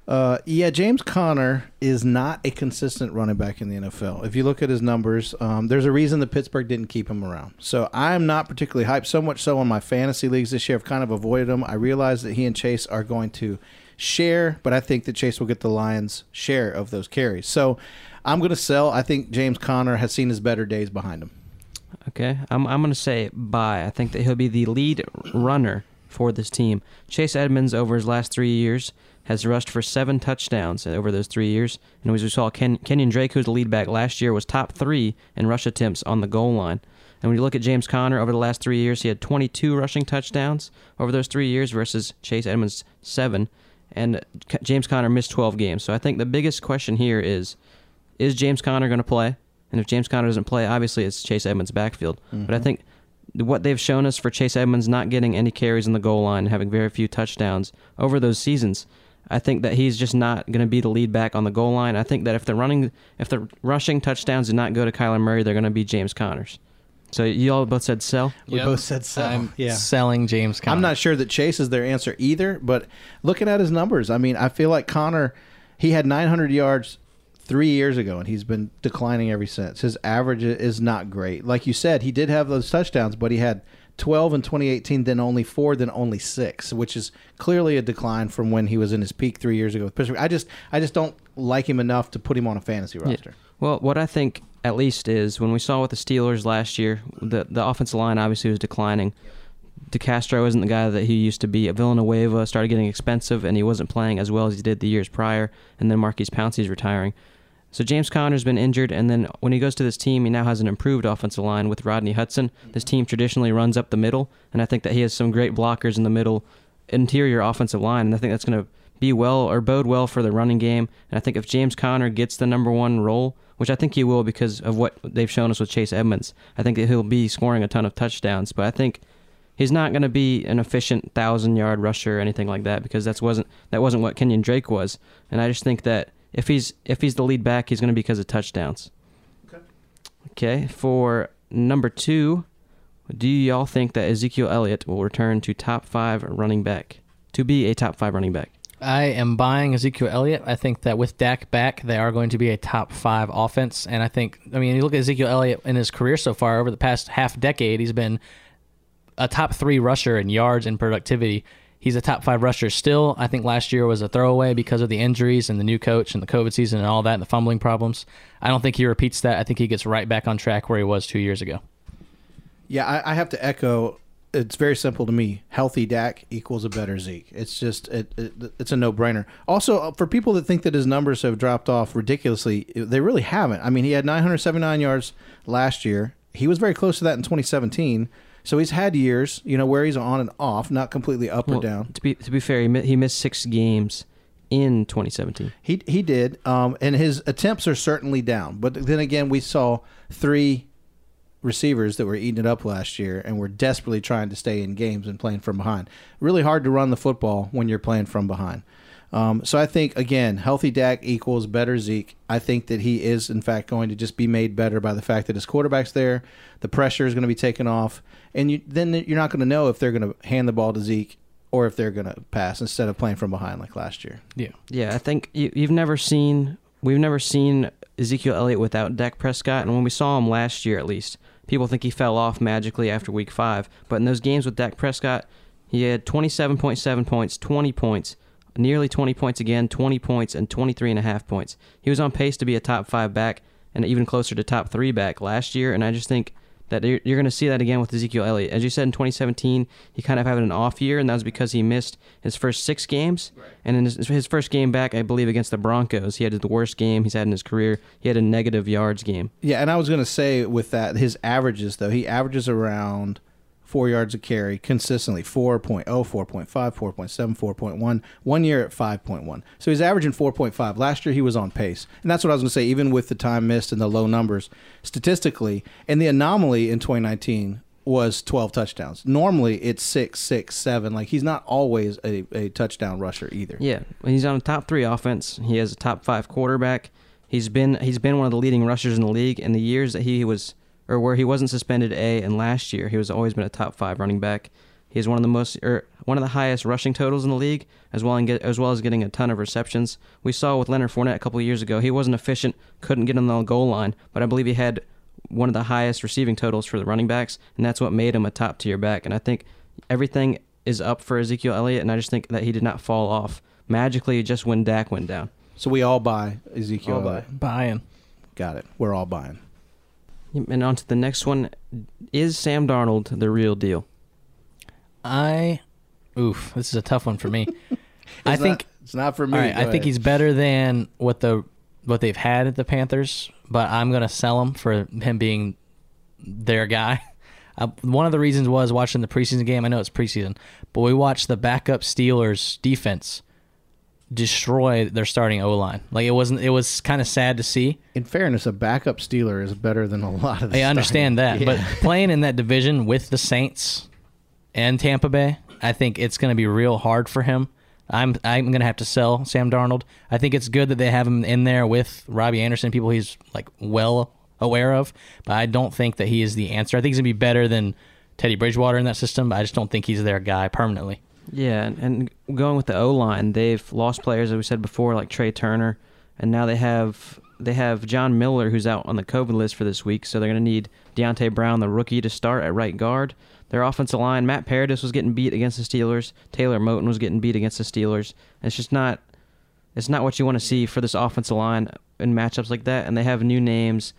Uh, yeah, James Conner is not a consistent running back in the NFL. If you look at his numbers, um, there's a reason that Pittsburgh didn't keep him around. So I'm not particularly hyped. So much so on my fantasy leagues this year, I've kind of avoided him. I realize that he and Chase are going to share, but I think that Chase will get the Lions' share of those carries. So I'm going to sell. I think James Conner has seen his better days behind him. Okay, I'm I'm going to say buy. I think that he'll be the lead runner for this team. Chase Edmonds over his last three years has rushed for seven touchdowns over those three years. And as we saw, Ken, Kenyan Drake, who's the lead back last year, was top three in rush attempts on the goal line. And when you look at James Conner over the last three years, he had 22 rushing touchdowns over those three years versus Chase Edmonds' seven. And James Conner missed 12 games. So I think the biggest question here is is James Conner going to play? And if James Conner doesn't play, obviously it's Chase Edmonds' backfield. Mm-hmm. But I think what they've shown us for Chase Edmonds not getting any carries on the goal line, having very few touchdowns over those seasons, I think that he's just not going to be the lead back on the goal line. I think that if the running, if the rushing touchdowns do not go to Kyler Murray, they're going to be James Conner's. So you all both said sell. We yep. both said sell. I'm yeah. selling James Conner. I'm not sure that Chase is their answer either, but looking at his numbers, I mean, I feel like Conner, he had 900 yards three years ago, and he's been declining ever since. His average is not great. Like you said, he did have those touchdowns, but he had 12 in 2018, then only four, then only six, which is clearly a decline from when he was in his peak three years ago with Pittsburgh. I just, I just don't like him enough to put him on a fantasy roster. Yeah. Well, what I think at least is when we saw with the Steelers last year, the the offensive line obviously was declining. DeCastro isn't the guy that he used to be. Villanueva started getting expensive, and he wasn't playing as well as he did the years prior. And then Maurkice Pouncey's retiring. So James Conner's been injured, and then when he goes to this team, he now has an improved offensive line with Rodney Hudson. This team traditionally runs up the middle, and I think that he has some great blockers in the middle, interior offensive line, and I think that's going to be well or bode well for the running game. And I think if James Conner gets the number one role, which I think he will because of what they've shown us with Chase Edmonds, I think that he'll be scoring a ton of touchdowns. But I think he's not going to be an efficient thousand yard rusher or anything like that because that's wasn't that wasn't what Kenyan Drake was. And I just think that if he's if he's the lead back, he's going to be because of touchdowns. Okay. Okay. For number two, do y'all think that Ezekiel Elliott will return to top five running back to be a top five running back? I am buying Ezekiel Elliott. I think that with Dak back, they are going to be a top five offense. And I think, I mean, you look at Ezekiel Elliott in his career so far over the past half decade, he's been a top three rusher in yards and productivity he's a top five rusher still. I think last year was a throwaway because of the injuries and the new coach and the COVID season and all that and the fumbling problems. I don't think he repeats that. I think he gets right back on track where he was two years ago. Yeah, I, I have to echo. It's very simple to me. Healthy Dak equals a better Zeke. It's just it, it it's a no brainer. Also, uh, for people that think that his numbers have dropped off ridiculously, they really haven't. I mean, he had 979 yards last year. He was very close to that in 2017. So he's had years, you know, where he's on and off, not completely up well, or down. To be to be fair, he, he missed six games in 2017. He he did, um, and his attempts are certainly down. But then again, we saw three receivers that were eating it up last year and were desperately trying to stay in games and playing from behind. Really hard to run the football when you're playing from behind. Um, so I think again, healthy Dak equals better Zeke. I think that he is in fact going to just be made better by the fact that his quarterback's there. The pressure is going to be taken off, and you, then you're not going to know if they're going to hand the ball to Zeke or if they're going to pass instead of playing from behind like last year. Yeah, yeah. I think you, you've never seen we've never seen Ezekiel Elliott without Dak Prescott, and when we saw him last year, at least people think he fell off magically after Week Five. But in those games with Dak Prescott, he had 27.7 points, 20 points nearly 20 points again, 20 points, and 23 and a half points. He was on pace to be a top five back and even closer to top three back last year, and I just think that you're, you're going to see that again with Ezekiel Elliott. As you said in 2017, he kind of had an off year, and that was because he missed his first six games. And in his, his first game back, I believe against the Broncos, he had the worst game he's had in his career. He had a negative yards game. Yeah, and I was going to say with that, his averages though, he averages around four yards a carry consistently 4.0, 4.5, 4.7, 4.1. One year at 5.1. So he's averaging 4.5. Last year he was on pace. And that's what I was going to say, even with the time missed and the low numbers statistically. And the anomaly in 2019 was 12 touchdowns. Normally it's six, six, seven. Like he's not always a, a touchdown rusher either. Yeah, he's on a top three offense. He has a top five quarterback. He's been he's been one of the leading rushers in the league in the years that he was or where he wasn't suspended A and last year he was always been a top five running back. He's one of the most or one of the highest rushing totals in the league, as well and get, as well as getting a ton of receptions. We saw with Leonard Fournette a couple of years ago, he wasn't efficient, couldn't get on the goal line, but I believe he had one of the highest receiving totals for the running backs, and that's what made him a top tier back. And I think everything is up for Ezekiel Elliott, and I just think that he did not fall off magically just when Dak went down. So we all buy Ezekiel. All buy. Buying. Got it. We're all buying. And on to the next one. Is Sam Darnold the real deal? I, oof, this is a tough one for me. I think not, it's not for me. All right, Go I think he's better than what the what they've had at the Panthers, but I'm gonna sell him for him being their guy. Uh, one of the reasons was watching the preseason game. I know it's preseason, but we watched the backup Steelers defense destroy their starting O line. Like it wasn't. It was kind of sad to see. In fairness, a backup Steeler is better than a lot of. The I understand that, starting- but playing in that division with the Saints and Tampa Bay, I think it's going to be real hard for him. I'm I'm going to have to sell Sam Darnold. I think it's good that they have him in there with Robbie Anderson, people he's like well aware of, but I don't think that he is the answer. I think he's going to be better than Teddy Bridgewater in that system, but I just don't think he's their guy permanently. Yeah, and, and going with the O line, they've lost players as we said before, like Trai Turner, and now they have they have John Miller who's out on the COVID list for this week, so they're going to need Deonte Brown, the rookie, to start at right guard. Their offensive line, Matt Paradis was getting beat against the Steelers. Taylor Moton was getting beat against the Steelers. It's just not it's not what you want to see for this offensive line in matchups like that. And they have new names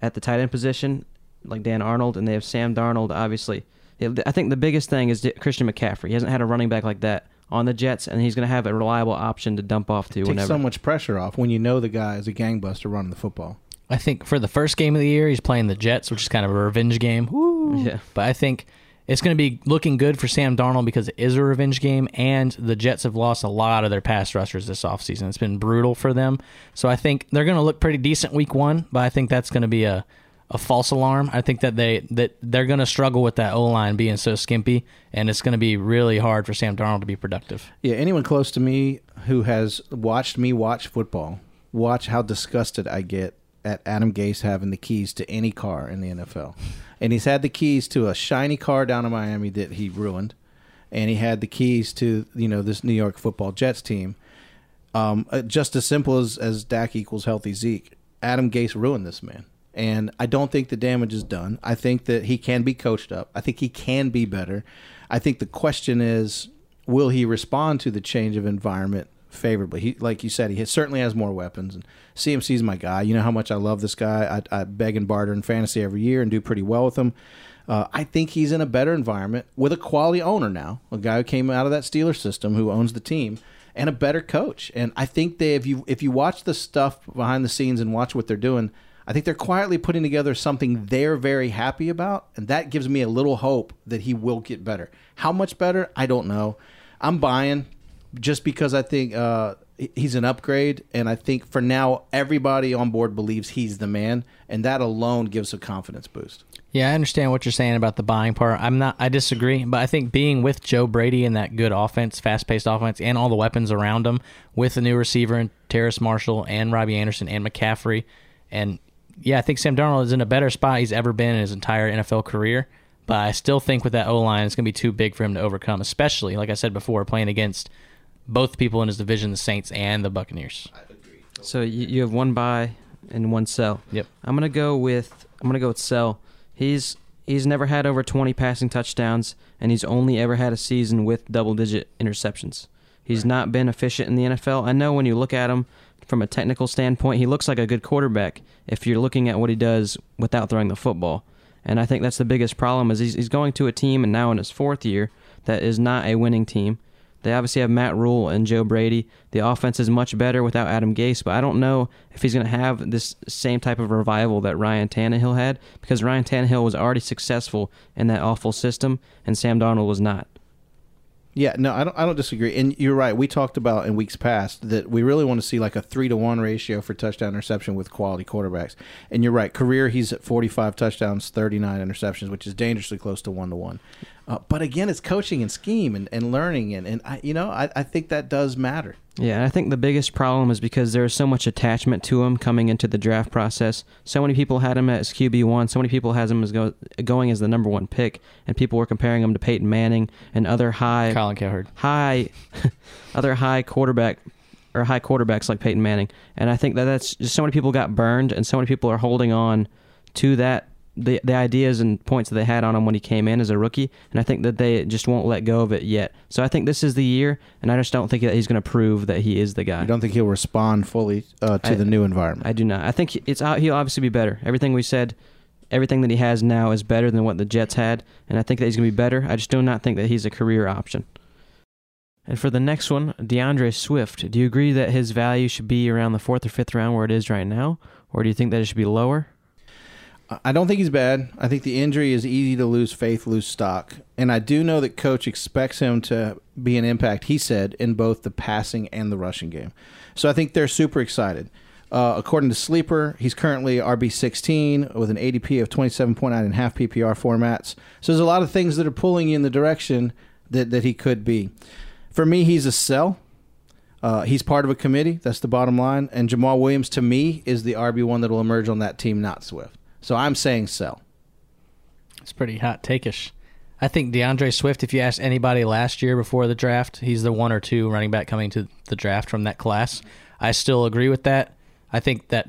at the tight end position, like Dan Arnold, and they have Sam Darnold, obviously. Yeah, I think the biggest thing is Christian McCaffrey. He hasn't had a running back like that on the Jets, and he's going to have a reliable option to dump off to takes whenever. so much pressure off when you know the guy is a gangbuster running the football. I think for the first game of the year, he's playing the Jets, which is kind of a revenge game. Woo. Yeah. But I think it's going to be looking good for Sam Darnold because it is a revenge game, and the Jets have lost a lot of their pass rushers this offseason. It's been brutal for them. So I think they're going to look pretty decent week one, but I think that's going to be a, a false alarm. I think that they that they're going to struggle with that O line being so skimpy, and it's going to be really hard for Sam Darnold to be productive. Yeah, anyone close to me who has watched me watch football, watch how disgusted I get at Adam Gase having the keys to any car in the NFL. And he's had the keys to a shiny car down in Miami that he ruined, and he had the keys to you know this New York Football Jets team. Um, uh, just as simple as as Dak equals healthy Zeke. Adam Gase ruined this man, and I don't think the damage is done. I think that he can be coached up. I think he can be better. I think the question is, will he respond to the change of environment favorably? He, like you said, he certainly has more weapons, and CMC's my guy. You know how much I love this guy. I, I beg and barter in fantasy every year and do pretty well with him. Uh, I think he's in a better environment with a quality owner now, a guy who came out of that Steeler system who owns the team, and a better coach. And I think they, if you if you watch the stuff behind the scenes and watch what they're doing, I think they're quietly putting together something they're very happy about, and that gives me a little hope that he will get better. How much better? I don't know. I'm buying just because I think uh, he's an upgrade, and I think for now everybody on board believes he's the man, and that alone gives a confidence boost. Yeah, I understand what you're saying about the buying part. I'm not. I disagree, but I think being with Joe Brady and that good offense, fast-paced offense, and all the weapons around him, with the new receiver and Terrace Marshall and Robbie Anderson and McCaffrey, and yeah, I think Sam Darnold is in a better spot he's ever been in his entire NFL career. But I still think with that O line, it's going to be too big for him to overcome, especially like I said before, playing against both people in his division, the Saints and the Buccaneers. So you, you have one buy and one sell. Yep. I'm gonna go with I'm gonna go with sell. He's he's never had over 20 passing touchdowns, and he's only ever had a season with double-digit interceptions. He's not been efficient in the NFL. I know when you look at him from a technical standpoint, he looks like a good quarterback if you're looking at what he does without throwing the football. And I think that's the biggest problem is he's, he's going to a team and now in his fourth year that is not a winning team. They obviously have Matt Rhule and Joe Brady. The offense is much better without Adam Gase, but I don't know if he's going to have this same type of revival that Ryan Tannehill had because Ryan Tannehill was already successful in that awful system and Sam Donald was not. Yeah, no, I don't. I don't disagree. And you're right. We talked about in weeks past that we really want to see like a three to one ratio for touchdown interception with quality quarterbacks. And you're right. Career, he's at 45 touchdowns, 39 interceptions, which is dangerously close to one to one. Uh, but again, it's coaching and scheme and, and learning, and and I, you know, I, I think that does matter. Yeah, I think the biggest problem is because there's so much attachment to him coming into the draft process. So many people had him as QB one. So many people has him as go, going as the number one pick, and people were comparing him to Peyton Manning and other high Colin Cowherd. high, other high quarterback or high quarterbacks like Peyton Manning. And I think that that's just so many people got burned, and so many people are holding on to that the the ideas and points that they had on him when he came in as a rookie. And I think that they just won't let go of it yet. So I think this is the year, and I just don't think that he's going to prove that he is the guy. I don't think he'll respond fully uh, to I- the new environment. I do not. I think it's. He'll obviously be better. Everything we said, everything that he has now is better than what the Jets had, and I think that he's going to be better. I just do not think that he's a career option. And for the next one, D'Andre Swift. Do you agree that his value should be around the fourth or fifth round where it is right now, or do you think that it should be lower? I- don't think he's bad. I think the injury is easy to lose faith, lose stock. And I do know that coach expects him to be an impact, he said, in both the passing and the rushing game. So I think they're super excited. Uh, according to Sleeper, he's currently RB16 with an ADP of 27.9 in half PPR formats. So there's a lot of things that are pulling you in the direction that, that he could be. For me, he's a sell. Uh, he's part of a committee. That's the bottom line. And Jamaal Williams, to me, is the RB1 that will emerge on that team, not Swift. So I'm saying sell. It's pretty hot takeish. I think D'Andre Swift, if you asked anybody last year before the draft, he's the one or two running back coming to the draft from that class. I still agree with that. I think that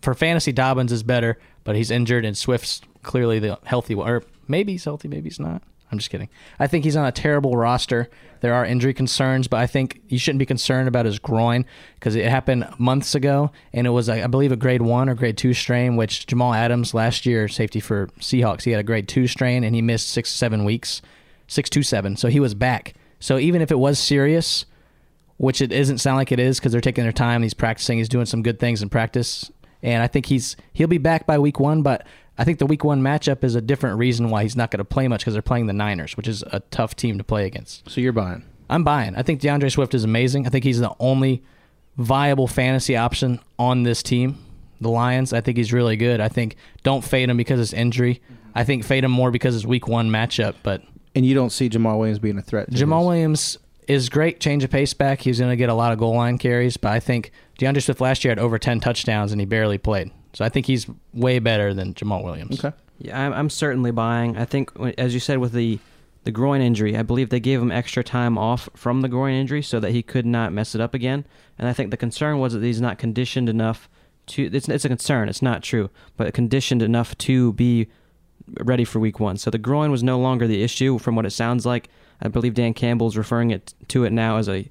for fantasy, Dobbins is better, but he's injured, and Swift's clearly the healthy one. Or maybe he's healthy, maybe he's not. I'm just kidding. I think he's on a terrible roster. There are injury concerns, but I think you shouldn't be concerned about his groin because it happened months ago, and it was, I believe, a grade one or grade two strain. Which Jamal Adams last year, safety for Seahawks, he had a grade two strain, and he missed six seven weeks, six two seven. So he was back. So even if it was serious, which it doesn't sound like it is because they're taking their time. He's practicing. He's doing some good things in practice, and I think he's he'll be back by week one. But I think the week one matchup is a different reason why he's not going to play much because they're playing the Niners, which is a tough team to play against. So you're buying. I'm buying. I think D'Andre Swift is amazing. I think he's the only viable fantasy option on this team, the Lions. I think he's really good. I think don't fade him because his injury. I think fade him more because it's week one matchup. But And you don't see Jamaal Williams being a threat. to Jamaal his- Williams is great, change of pace back. He's going to get a lot of goal line carries, but I think D'Andre Swift last year had over 10 touchdowns and he barely played. So I think he's way better than Jamaal Williams. Okay. Yeah, I'm, I'm certainly buying. I think, as you said, with the the groin injury, I believe they gave him extra time off from the groin injury so that he could not mess it up again. And I think the concern was that he's not conditioned enough to. It's, it's a concern. It's not true, but conditioned enough to be ready for week one. So the groin was no longer the issue, from what it sounds like. I believe Dan Campbell's referring it to it now as a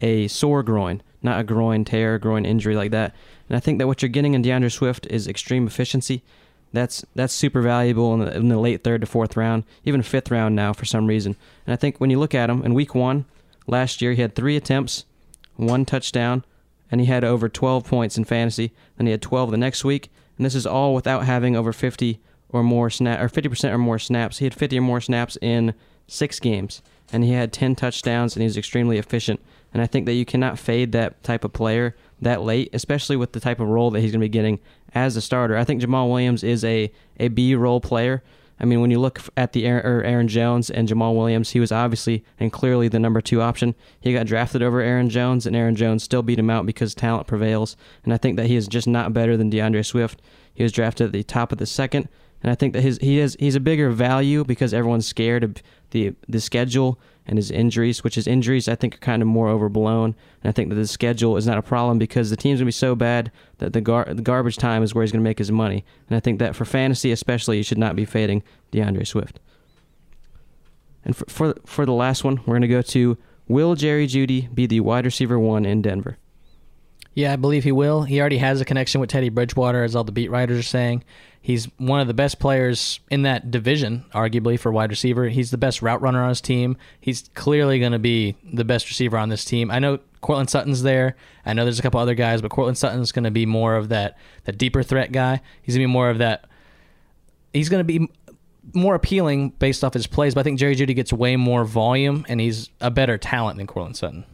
a sore groin, not a groin tear, groin injury like that. And I think that what you're getting in D'Andre Swift is extreme efficiency. That's that's super valuable in the, in the late third to fourth round, even fifth round now for some reason. And I think when you look at him in week one last year, he had three attempts, one touchdown, and he had over 12 points in fantasy. Then he had 12 the next week, and this is all without having over 50 or more snap or 50% or more snaps. He had 50 or more snaps in six games, and he had 10 touchdowns, and he was extremely efficient. And I think that you cannot fade that type of player that late, especially with the type of role that he's going to be getting as a starter. I think Jamaal Williams is a, a B role player. I mean, when you look at the Aaron, or Aaron Jones and Jamaal Williams, he was obviously and clearly the number two option. He got drafted over Aaron Jones, and Aaron Jones still beat him out because talent prevails. And I think that he is just not better than D'Andre Swift. He was drafted at the top of the second, and I think that his he is he's a bigger value because everyone's scared of the the schedule and his injuries, which his injuries I think are kind of more overblown. And I think that the schedule is not a problem because the team's gonna be so bad that the gar- the garbage time is where he's gonna make his money. And I think that for fantasy especially, you should not be fading D'Andre Swift. And for for, for the last one, we're gonna go to Will Jerry Jeudy be the wide receiver one in Denver? Yeah, I believe he will. He already has a connection with Teddy Bridgewater, as all the beat writers are saying. He's one of the best players in that division, arguably, for wide receiver. He's the best route runner on his team. He's clearly going to be the best receiver on this team. I know Courtland Sutton's there. I know there's a couple other guys, but Courtland Sutton's going to be more of that, that deeper threat guy. He's going to be more of that. He's going to be more appealing based off his plays, but I think Jerry Jeudy gets way more volume, and he's a better talent than Courtland Sutton.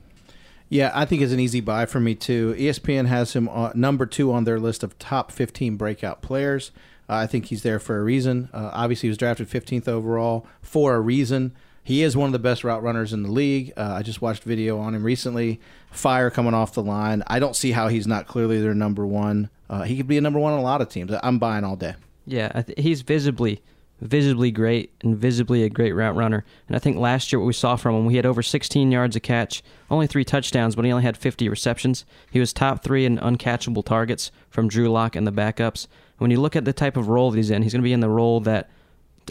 Yeah, I think it's an easy buy for me too. ESPN has him uh, number two on their list of top 15 breakout players. Uh, I think he's there for a reason. Uh, obviously, he was drafted 15th overall for a reason. He is one of the best route runners in the league. Uh, I just watched video on him recently. Fire coming off the line. I don't see how he's not clearly their number one. Uh, he could be a number one on a lot of teams. I'm buying all day. Yeah, he's visibly, visibly great and visibly a great route runner. And I think last year what we saw from him, we had over 16 yards a catch, only three touchdowns, but he only had 50 receptions. He was top three in uncatchable targets from Drew Lock and the backups. When you look at the type of role that he's in, he's going to be in the role that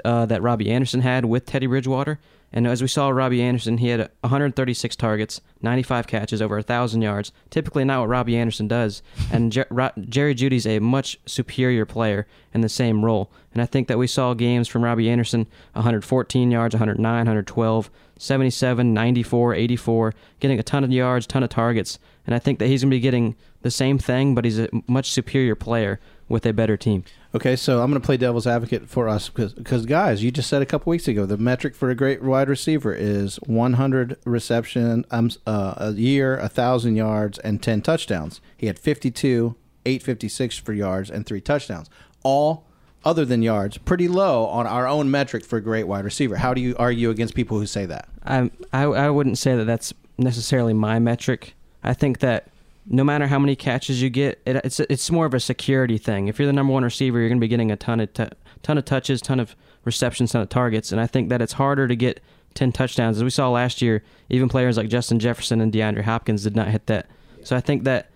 uh, that Robbie Anderson had with Teddy Bridgewater. And as we saw, Robbie Anderson, he had 136 targets, 95 catches, over 1,000 yards. Typically not what Robbie Anderson does. And Jer- Ro- Jerry Jeudy's a much superior player in the same role. And I think that we saw games from Robbie Anderson 114 yards, 109, 112, 77, 94, 84, getting a ton of yards, ton of targets. And I think that he's going to be getting the same thing, but he's a much superior player with a better team. Okay, so I'm going to play devil's advocate for us because, guys, you just said a couple weeks ago the metric for a great wide receiver is 100 reception um, uh, a year, a thousand yards, and 10 touchdowns. He had 52, 856 for yards, and three touchdowns. All other than yards, pretty low on our own metric for a great wide receiver. How do you argue against people who say that? I I, I wouldn't say that that's necessarily my metric. I think that no matter how many catches you get, it, it's it's more of a security thing. If you're the number one receiver, you're going to be getting a ton of t- ton of touches, ton of receptions, ton of targets, and I think that it's harder to get ten touchdowns. As we saw last year, even players like Justin Jefferson and DeAndre Hopkins did not hit that. So I think that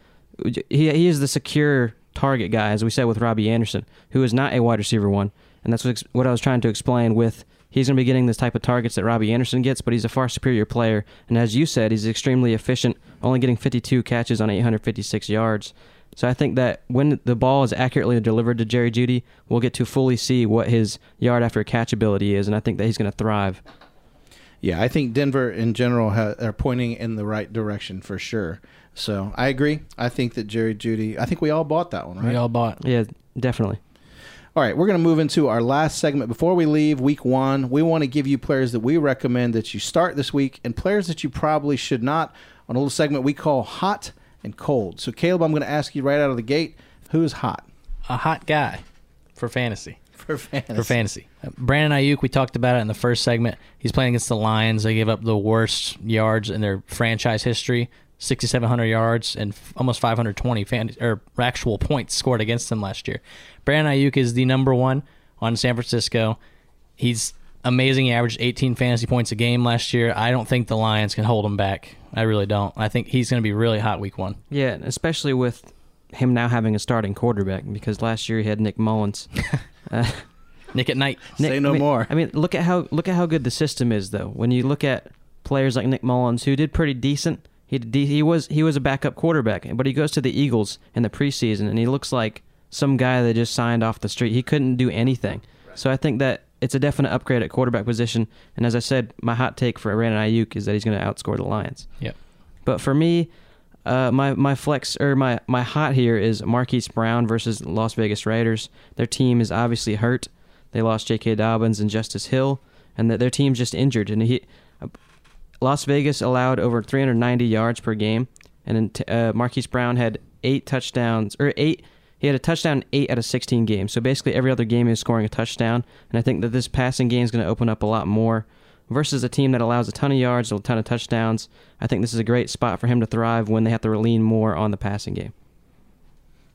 he he is the secure target guy, as we said with Robbie Anderson, who is not a wide receiver one, and that's what, what I was trying to explain with he's going to be getting this type of targets that Robbie Anderson gets, but he's a far superior player. And as you said, he's extremely efficient, only getting 52 catches on 856 yards. So I think that when the ball is accurately delivered to Jerry Jeudy, we'll get to fully see what his yard after catch ability is, and I think that he's going to thrive. Yeah, I think Denver in general ha- are pointing in the right direction for sure. So I agree. I think that Jerry Jeudy. I think we all bought that one, right? We all bought. Yeah, definitely. All right, we're going to move into our last segment. Before we leave week one, we want to give you players that we recommend that you start this week and players that you probably should not on a little segment we call Hot and Cold. So, Caleb, I'm going to ask you right out of the gate who's hot? A hot guy for fantasy. For fantasy. For fantasy. Brandon Aiyuk, we talked about it in the first segment. He's playing against the Lions. They gave up the worst yards in their franchise history. 6,700 yards and f- almost 520 fan- or actual points scored against them last year. Brandon Aiyuk is the number one on San Francisco. He's amazing. He averaged 18 fantasy points a game last year. I don't think the Lions can hold him back. I really don't. I think he's going to be really hot week one. Yeah, especially with him now having a starting quarterback because last year he had Nick Mullens. uh, Nick at night. Say no I mean- more. I mean, look at how look at how good the system is, though. When you look at players like Nick Mullens, who did pretty decent, he he was he was a backup quarterback, but he goes to the Eagles in the preseason, and he looks like some guy that just signed off the street. He couldn't do anything. So I think that it's a definite upgrade at quarterback position. And as I said, my hot take for Brandon Aiyuk is that he's going to outscore the Lions. Yep. But for me, uh, my my flex or my my hot here is Marquise Brown versus Las Vegas Raiders. Their team is obviously hurt. They lost J.K. Dobbins and Justice Hill, and that their team's just injured. And he, Las Vegas allowed over 390 yards per game, and then uh, Marquise Brown had eight touchdowns or eight. He had a touchdown eight out of 16 games. So basically, every other game he was scoring a touchdown. And I think that this passing game is going to open up a lot more versus a team that allows a ton of yards, a ton of touchdowns. I think this is a great spot for him to thrive when they have to lean more on the passing game.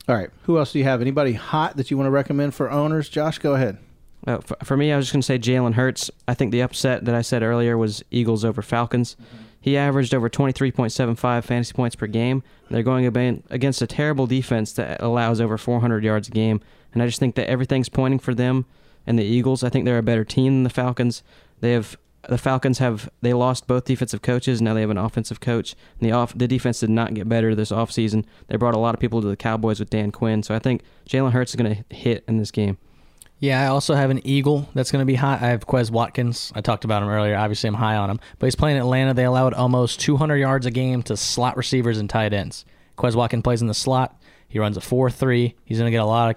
All right, who else do you have? Anybody hot that you want to recommend for owners? Josh, go ahead. Uh, for, for me, I was just going to say Jalen Hurts. I think the upset that I said earlier was Eagles over Falcons. He averaged over 23.75 fantasy points per game. They're going against a terrible defense that allows over 400 yards a game. And I just think that everything's pointing for them and the Eagles. I think they're a better team than the Falcons. They have the Falcons have they lost both defensive coaches. Now they have an offensive coach. And the off the defense did not get better this offseason. They brought a lot of people to the Cowboys with Dan Quinn. So I think Jalen Hurts is going to hit in this game. Yeah, I also have an Eagle that's going to be hot. I have Quez Watkins. I talked about him earlier. Obviously, I'm high on him. But he's playing Atlanta. They allowed almost 200 yards a game to slot receivers and tight ends. Quez Watkins plays in the slot. He runs a 4 3. He's going to get a lot of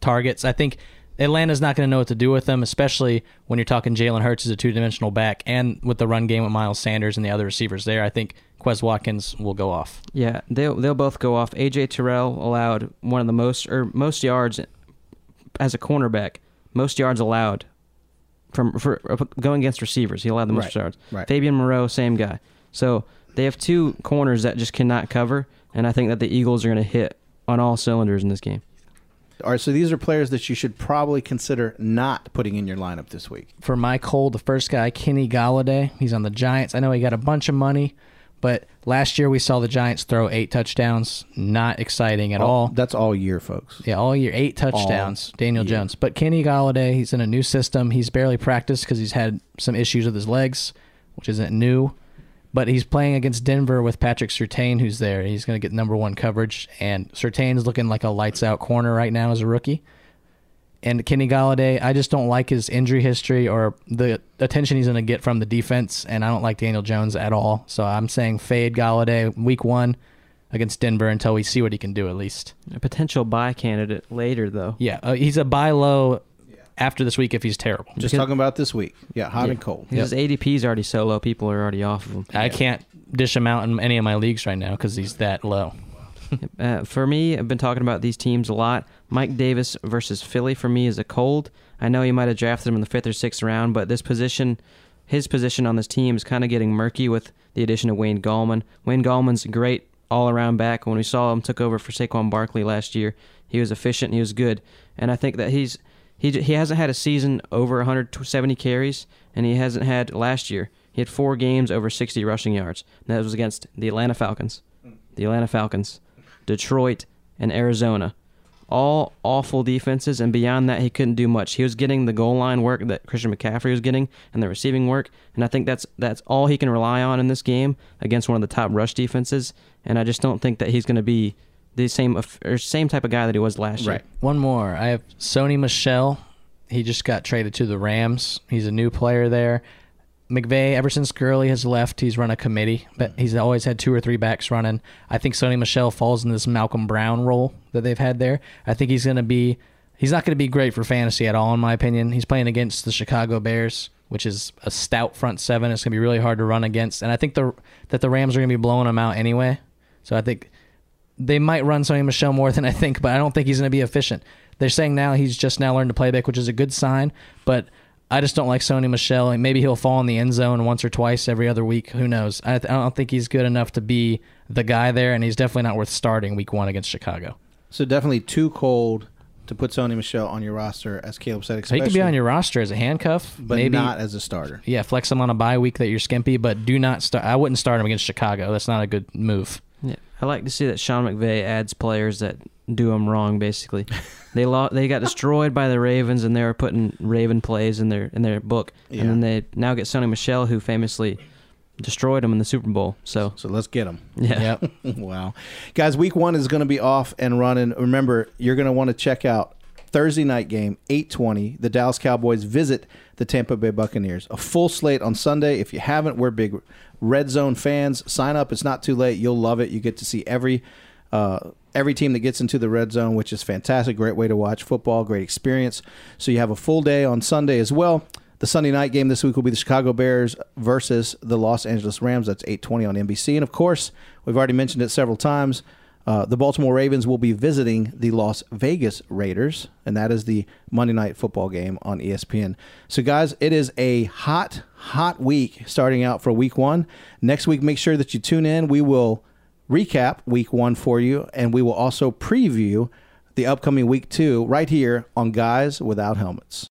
targets. I think Atlanta's not going to know what to do with him, especially when you're talking Jalen Hurts as a two dimensional back and with the run game with Miles Sanders and the other receivers there. I think Quez Watkins will go off. Yeah, they'll they'll both go off. AJ Terrell allowed one of the most or most yards as a cornerback, most yards allowed from for uh, going against receivers. He allowed the most Right, yards. right. Fabian Moreau, same guy. So they have two corners that just cannot cover, and I think that the Eagles are going to hit on all cylinders in this game. All right, so these are players that you should probably consider not putting in your lineup this week. For my cold, the first guy, Kenny Golladay. He's on the Giants. I know he got a bunch of money, but last year we saw the Giants throw eight touchdowns. Not exciting at all. That's all year, folks. Yeah, all year, eight touchdowns. Daniel Jones, but Kenny Golladay, he's in a new system. He's barely practiced because he's had some issues with his legs, which isn't new. But he's playing against Denver with Patrick Surtain, who's there. He's going to get number one coverage, and Surtain's looking like a lights out corner right now as a rookie. And Kenny Golladay, I just don't like his injury history or the attention he's going to get from the defense, and I don't like Daniel Jones at all. So I'm saying fade Golladay week one against Denver until we see what he can do at least. A potential buy candidate later, though. Yeah, uh, he's a buy low after this week if he's terrible. Just Because- talking about this week. Yeah, hot Yeah. and cold. His ADP is already so low, people are already off of him. I can't dish him out in any of my leagues right now because he's that low. Uh, for me, I've been talking about these teams a lot. Mike Davis versus Philly for me is a cold. I know you might have drafted him in the fifth or sixth round, but this position, his position on this team is kind of getting murky with the addition of Wayne Gallman. Wayne Gallman's a great all-around back. When we saw him took over for Saquon Barkley last year, he was efficient. He was good, and I think that he's he he hasn't had a season over 170 carries, and he hasn't had last year. He had four games over 60 rushing yards. And that was against the Atlanta Falcons, the Atlanta Falcons, Detroit, and Arizona. All awful defenses, and beyond that, he couldn't do much. He was getting the goal line work that Christian McCaffrey was getting, and the receiving work, and I think that's that's all he can rely on in this game against one of the top rush defenses. And I just don't think that he's going to be the same or same type of guy that he was last year. Right. One more. I have Sony Michel. He just got traded to the Rams. He's a new player there. McVay, ever since Gurley has left, he's run a committee, but mm. he's always had two or three backs running. I think Sony Michel falls in this Malcolm Brown role that they've had there. I think he's going to be, he's not going to be great for fantasy at all, in my opinion. He's playing against the Chicago Bears, which is a stout front seven. It's going to be really hard to run against, and I think the that the Rams are going to be blowing him out anyway. So I think they might run Sony Michel more than I think, but I don't think he's going to be efficient. They're saying now he's just now learned to play back, which is a good sign, but I just don't like Sony Michel. Maybe he'll fall in the end zone once or twice every other week. Who knows? I, I don't think he's good enough to be the guy there, and he's definitely not worth starting week one against Chicago. So definitely too cold to put Sony Michel on your roster, as Caleb said. So he could be on your roster as a handcuff, but maybe. not as a starter. yeah, flex him on a bye week that you're skimpy, but do not start. I wouldn't start him against Chicago. That's not a good move. I like to see that Sean McVay adds players that do them wrong. Basically, they lo- they got destroyed by the Ravens, and they were putting Raven plays in their in their book, Yeah. and then they now get Sony Michel, who famously destroyed them in the Super Bowl. So So let's get them. yeah, Yep. wow. Guys, week one is going to be off and running. Remember, you're going to want to check out Thursday night game, 820. The Dallas Cowboys visit the Tampa Bay Buccaneers. A full slate on Sunday. If you haven't, we're big Red Zone fans. Sign up. It's not too late. You'll love it. You get to see every uh, every team that gets into the red zone, which is fantastic. Great way to watch football. Great experience. So you have a full day on Sunday as well. The Sunday night game this week will be the Chicago Bears versus the Los Angeles Rams. That's 8:20 on NBC. And of course, we've already mentioned it several times. Uh, the Baltimore Ravens will be visiting the Las Vegas Raiders, and that is the Monday night football game on ESPN. So, guys, it is a hot, hot week starting out for week one. Next week, make sure that you tune in. We will recap week one for you, and we will also preview the upcoming week two right here on Guys Without Helmets.